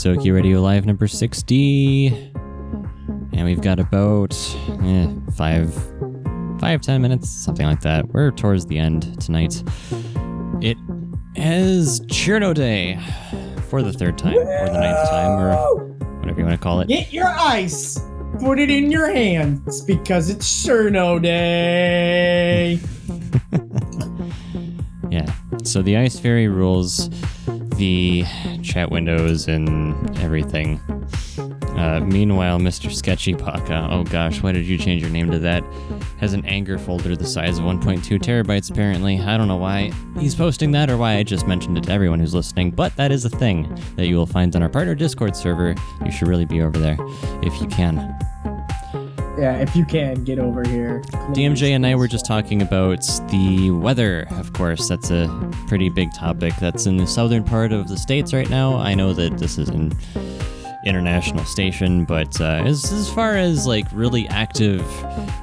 Gensokyo Radio Live number 60. And we've got about eh, five, five, ten minutes, something like that. We're towards the end tonight. It is Cirno Day for the third time, or the ninth time, or whatever you want to call it. Get your ice. Put it in your hands because it's Cirno Day. Yeah. So the Ice Fairy rules the chat windows and everything. Uh, meanwhile, Mr. Sketchy Paka, oh gosh, why did you change your name to that? Has an anger folder the size of 1.2 terabytes, apparently. I don't know why he's posting that or why I just mentioned it to everyone who's listening, but that is a thing that you will find on our partner Discord server. You should really be over there if you can. Yeah, if you can get over here. DMJ and I were just talking about the weather, of course. That's a pretty big topic. That's in the southern part of the states right now. I know that this is an international station, but uh, as, as far as like really active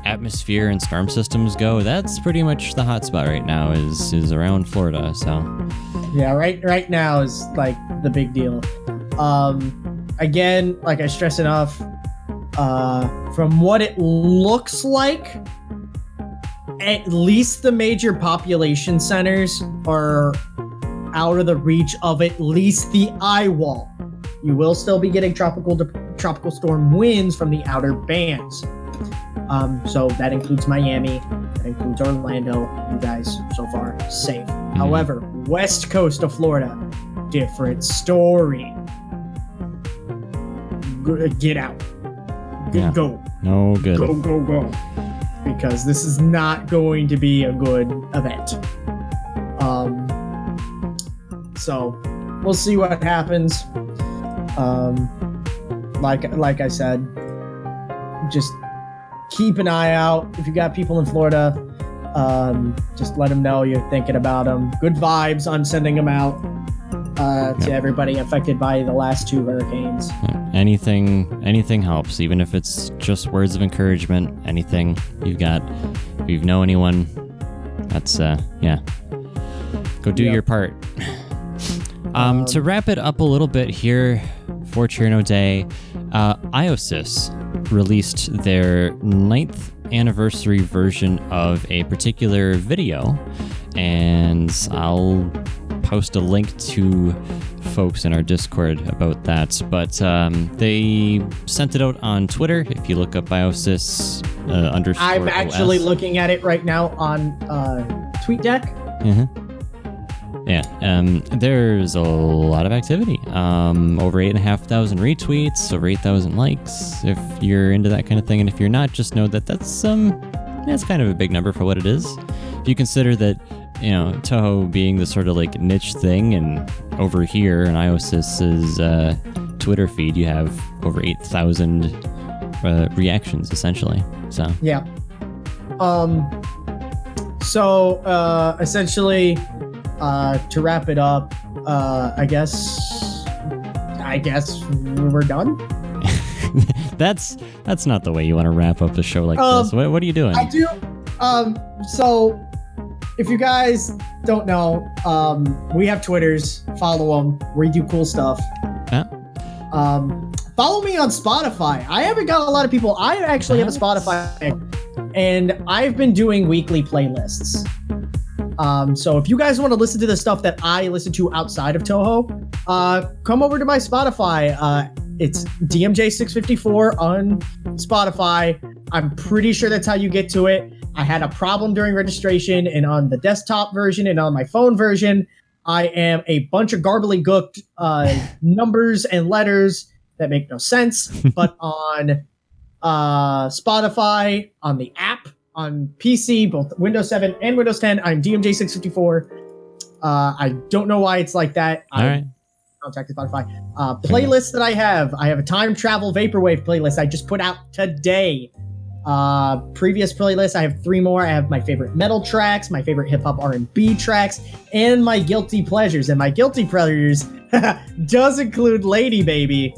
atmosphere and storm systems go, that's pretty much the hot spot right now. Is is around Florida. So Yeah, right right now is like the big deal. Um again, like I stress enough, uh from what it looks like, at least the major population centers are out of the reach of at least the eye wall. You will still be getting tropical tropical storm winds from the outer bands. Um, so that includes Miami, that includes Orlando. You guys so far safe. However, west coast of Florida, different story. G- Get out. Yeah. Go. no good. Go, go, go. Because this is not going to be a good event. Um, so we'll see what happens. Um, like like I said, just keep an eye out. If you got people in Florida, um, just let them know you're thinking about them. Good vibes on sending them out uh, to everybody affected by the last two hurricanes. anything anything helps even if it's just words of encouragement anything you've got if you know anyone that's uh yeah go do Yep. your part um, to wrap it up a little bit here for Cirno Day, uh, IOSYS released their ninth anniversary version of a particular video, and I'll post a link to folks in our Discord about that. But um, they sent it out on Twitter. If you look up Biosis uh, underscore I'm actually OS. looking at it right now on uh, TweetDeck. Mhm. Yeah, um, there's a lot of activity. Um, over eight and a half thousand retweets, over eight thousand likes. If you're into that kind of thing, and if you're not, just know that that's um, that's kind of a big number for what it is. If you consider that, you know, Touhou being the sort of like niche thing, and over here in IOSYS's uh, Twitter feed, you have over eight thousand uh, reactions essentially. So Yeah. Um. So uh, essentially, uh, to wrap it up, uh, I guess, I guess we're done. that's that's not the way you want to wrap up a show like Um, this. What, what are you doing? I do. Um. So, if you guys don't know, um, we have Twitters. Follow them. We do cool stuff. Yeah. Um, follow me on Spotify. I haven't got a lot of people. I actually have a Spotify, and I've been doing weekly playlists. Um, so if you guys want to listen to the stuff that I listen to outside of Touhou, uh, come over to my Spotify. Uh, it's DMJ654 on Spotify. I'm pretty sure that's how you get to it. I had a problem during registration, and on the desktop version and on my phone version, I am a bunch of garbly gooked uh, numbers and letters that make no sense. but on uh, Spotify, on the app, on PC, both Windows 7 and Windows 10, I'm DMJ654. Uh, I don't know why it's like that. All I right. Contacted Spotify. Uh, playlists that I have, I have a time travel vaporwave playlist I just put out today. Uh, previous playlist, I have three more. I have my favorite metal tracks, my favorite hip hop R and B tracks, and my guilty pleasures. And my guilty pleasures does include Lady Baby.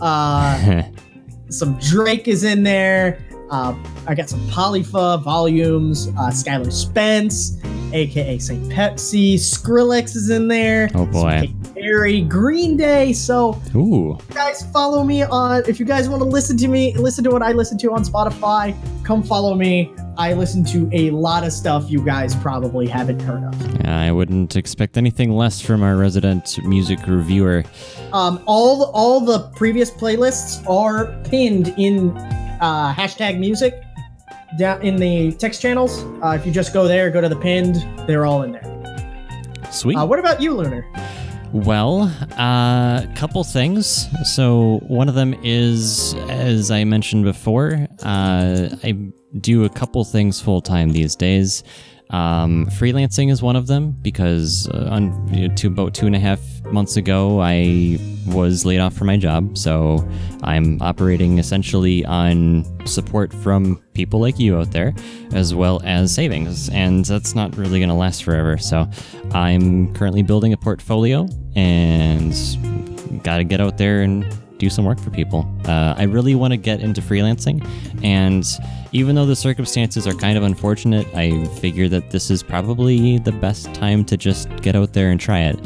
Uh, some Drake is in there. Uh, I got some Polyphia volumes. Uh, Skylar Spence, aka Saint Pepsi. Skrillex is in there. Oh, boy. Very Green Day. So Ooh. guys follow me on if you guys want to listen to me listen to what i listen to on spotify come follow me i listen to a lot of stuff you guys probably haven't heard of I wouldn't expect anything less from our resident music reviewer. um, all all the previous playlists are pinned in uh, hashtag music down in the text channels uh, if you just go there go to the pinned they're all in there Sweet. uh, what about you lunar Well, a couple things. So, one of them is, as I mentioned before, uh, I do a couple things full time these days. Um, freelancing is one of them because uh, on, you know, two, about two and a half months ago, I was laid off from my job. So, I'm operating essentially on support from people like you out there, as well as savings. And that's not really going to last forever. So, I'm currently building a portfolio and got to get out there and do some work for people. Uh, I really want to get into freelancing, and even though the circumstances are kind of unfortunate, I figure that this is probably the best time to just get out there and try it.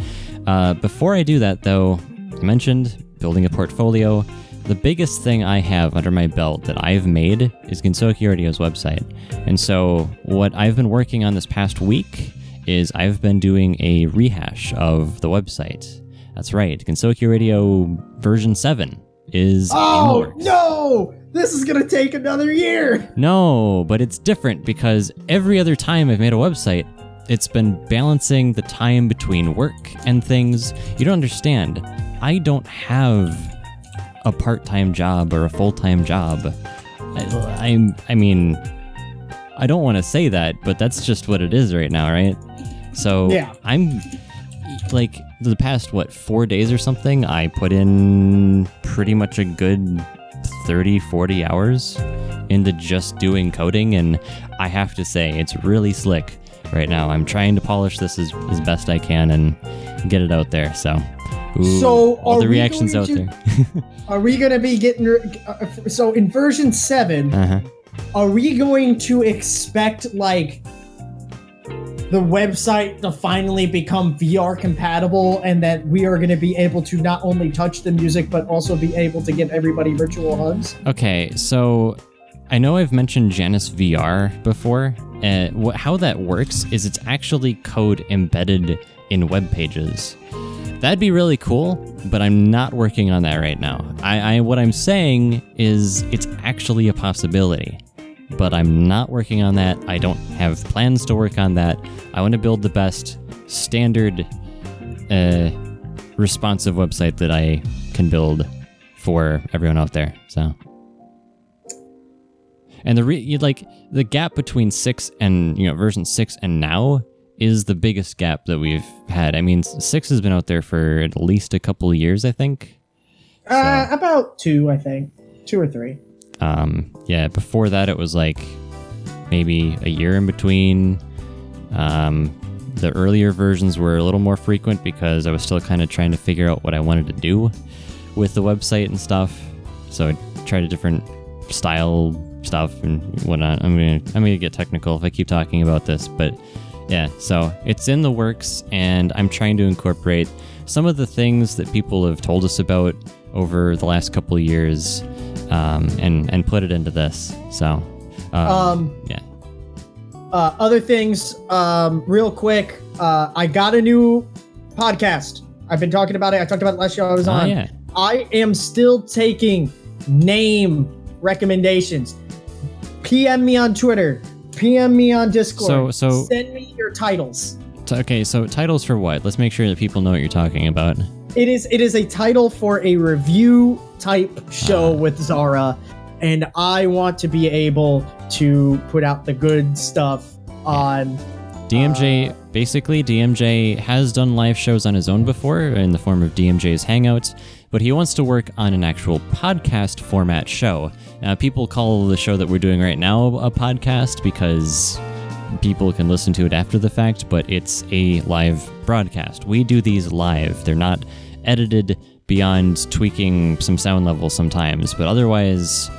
Uh, before I do that, though, I mentioned building a portfolio. The biggest thing I have under my belt that I've made is Gensokyo Radio's website. And so, what I've been working on this past week is I've been doing a rehash of the website. That's right, Gensokyo Radio version 7 is oh no this is gonna take another year No, but it's different because every other time I've made a website, it's been balancing the time between work and things. You don't understand. I don't have a part-time job or a full-time job. I, I'm I mean, I don't want to say that, but that's just what it is right now, right? So Yeah. I'm like the past what four days or something i put in pretty much a good 30 40 hours into just doing coding and i have to say it's really slick right now i'm trying to polish this as, as best i can and get it out there so ooh, So, all are the reactions out to- there Are we gonna be getting? Uh, so in version seven, uh-huh. are we going to expect like the website to finally become VR compatible, and that we are going to be able to not only touch the music but also be able to give everybody virtual hugs? Okay, so I know I've mentioned Janus VR before. Uh, wh- how that works is it's actually code embedded in web pages. That'd be really cool, but I'm not working on that right now. I, I what I'm saying is it's actually a possibility, but I'm not working on that. I don't have plans to work on that. I want to build the best standard uh, responsive website that I can build for everyone out there. So. And the re- like the gap between six and you know version six and now is the biggest gap that we've had. I mean, six has been out there for at least a couple of years, I think. Uh, about two, I think, two or three. Um, yeah, before that it was like maybe a year in between. Um, the earlier versions were a little more frequent because I was still kind of trying to figure out what I wanted to do with the website and stuff. So I tried a different style stuff and whatnot. I'm gonna I'm gonna get technical if I keep talking about this, but yeah. So it's in the works, and I'm trying to incorporate some of the things that people have told us about over the last couple years, um, and and put it into this. So, um, Um, yeah. uh, other things, um, real quick. Uh, I got a new podcast. I've been talking about it. I talked about it last show I was Oh, on. yeah. I am still taking name recommendations. PM me on Twitter. PM me on Discord. So- so- send me your titles. T- okay, so titles for what? Let's make sure that people know what you're talking about. It is it is a title for a review type show Ah. with Zara, and I want to be able to put out the good stuff on DMJ, basically, DMJ has done live shows on his own before in the form of DMJ's Hangouts, but he wants to work on an actual podcast format show. Uh, people call the show that we're doing right now a podcast because people can listen to it after the fact, but it's a live broadcast. We do these live, they're not edited beyond tweaking some sound levels sometimes, but otherwise,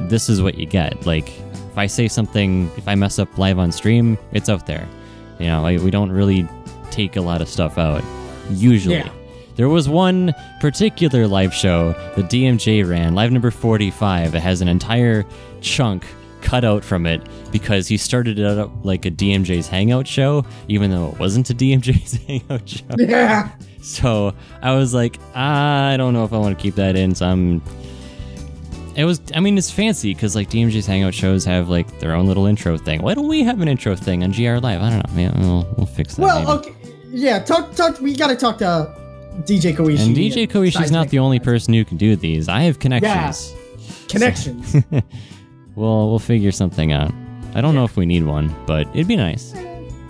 this is what you get. Like, if I say something, if I mess up live on stream, it's out there. You know, like, we don't really take a lot of stuff out. Usually. Yeah. There was one particular live show that DMJ ran, live number 45. It has an entire chunk cut out from it because he started it out like a DMJ's Hangout show, even though it wasn't a DMJ's Hangout show. Yeah. So I was like, ah, I don't know if I want to keep that in. So I'm. It was. I mean, it's fancy because like DMJ's Hangout shows have like their own little intro thing. Why don't we have an intro thing on GR Live? I don't know. We'll, we'll fix that. Well, maybe. okay. Yeah, talk talk we got to talk to DJ Koishi. And DJ Koishi's not the only person who can do these. I have connections. Yeah. connections. We'll we'll figure something out. I don't know if we need one, but it'd be nice. it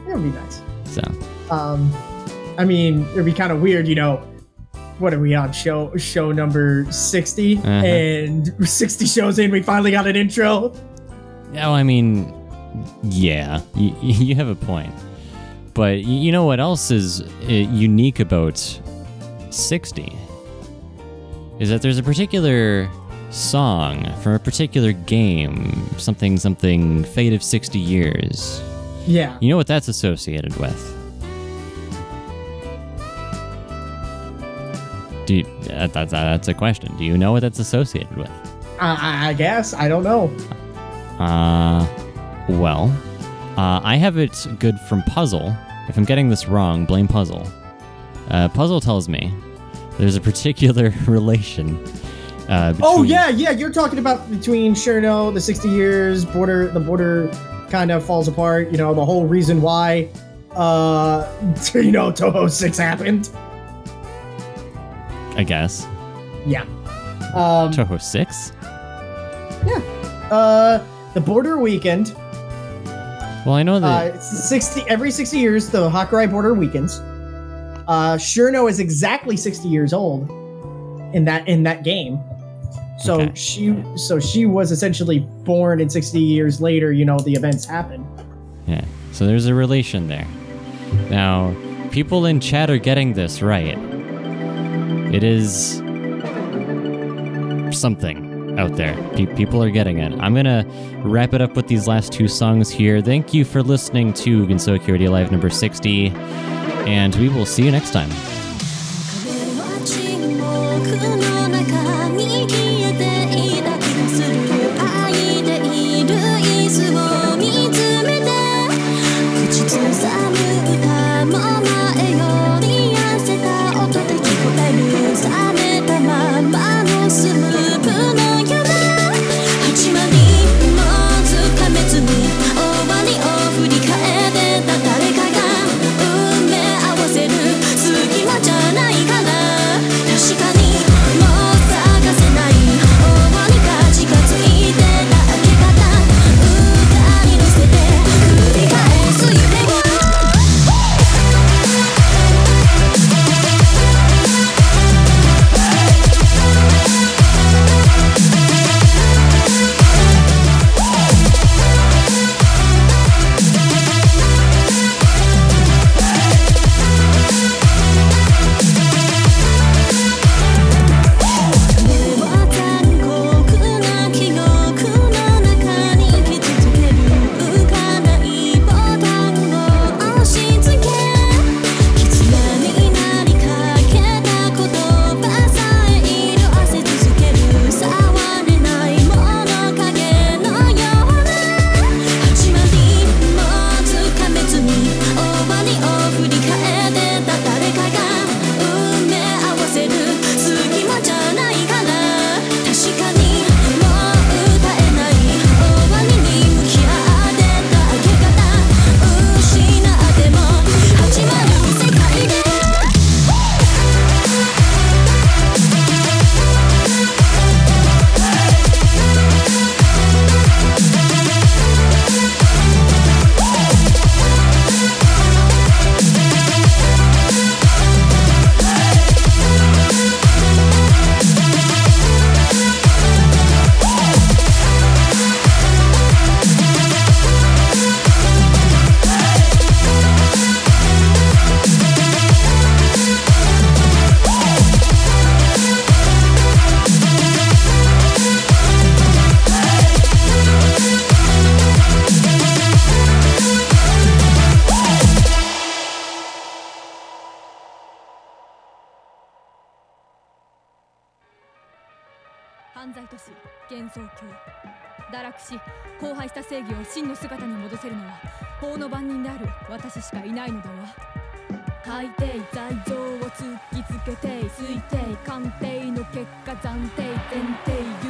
would be nice. So Um, I mean, it'd be kind of weird, you know. What are we on show show number 60 Uh-huh. and 60 shows in we finally got an intro. Yeah, I mean, yeah, you, you have a point. But you know what else is uh, unique about 60? Is that there's a particular song from a particular game, something, something, Fate of 60 Years. Yeah. You know what that's associated with? Do you, that, that, that's a question. Do you know what that's associated with? I, I- I guess I don't know. Uh, well, uh, I have it good from Puzzle. If I'm getting this wrong, blame Puzzle. Uh, Puzzle tells me there's a particular relation. Uh, Oh yeah, yeah. You're talking about between Cirno, the 60 years border. The border kind of falls apart. You know the whole reason why, uh, you know Touhou Six happened. I guess. Yeah. Um, Touhou 6? Yeah. uh, the border weekend. Well, I know Uh, that. it's 60 every 60 years. The Hakurei border weakens. Uh, Cirno is exactly 60 years old in that in that game. So Okay. she so she was essentially born in 60 years later. You know the events happen. yeah. So there's a relation there. Now, people in chat are getting this right. It is something out there. Pe- people are getting it. I'm gonna wrap it up with these last two songs here. Thank you for listening to Gensokyo Radio Live number 60, and we will see you next time. 創教堕落し荒廃した正義を真の姿に戻せるのは法の番人である私しかいないのだわ。海底罪状を突きつけて推定鑑定の結果暫定前提。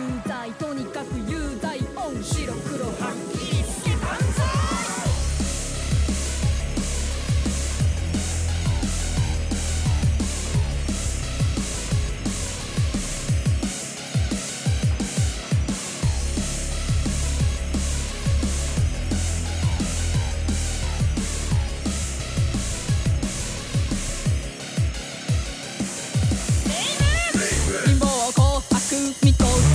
me cold.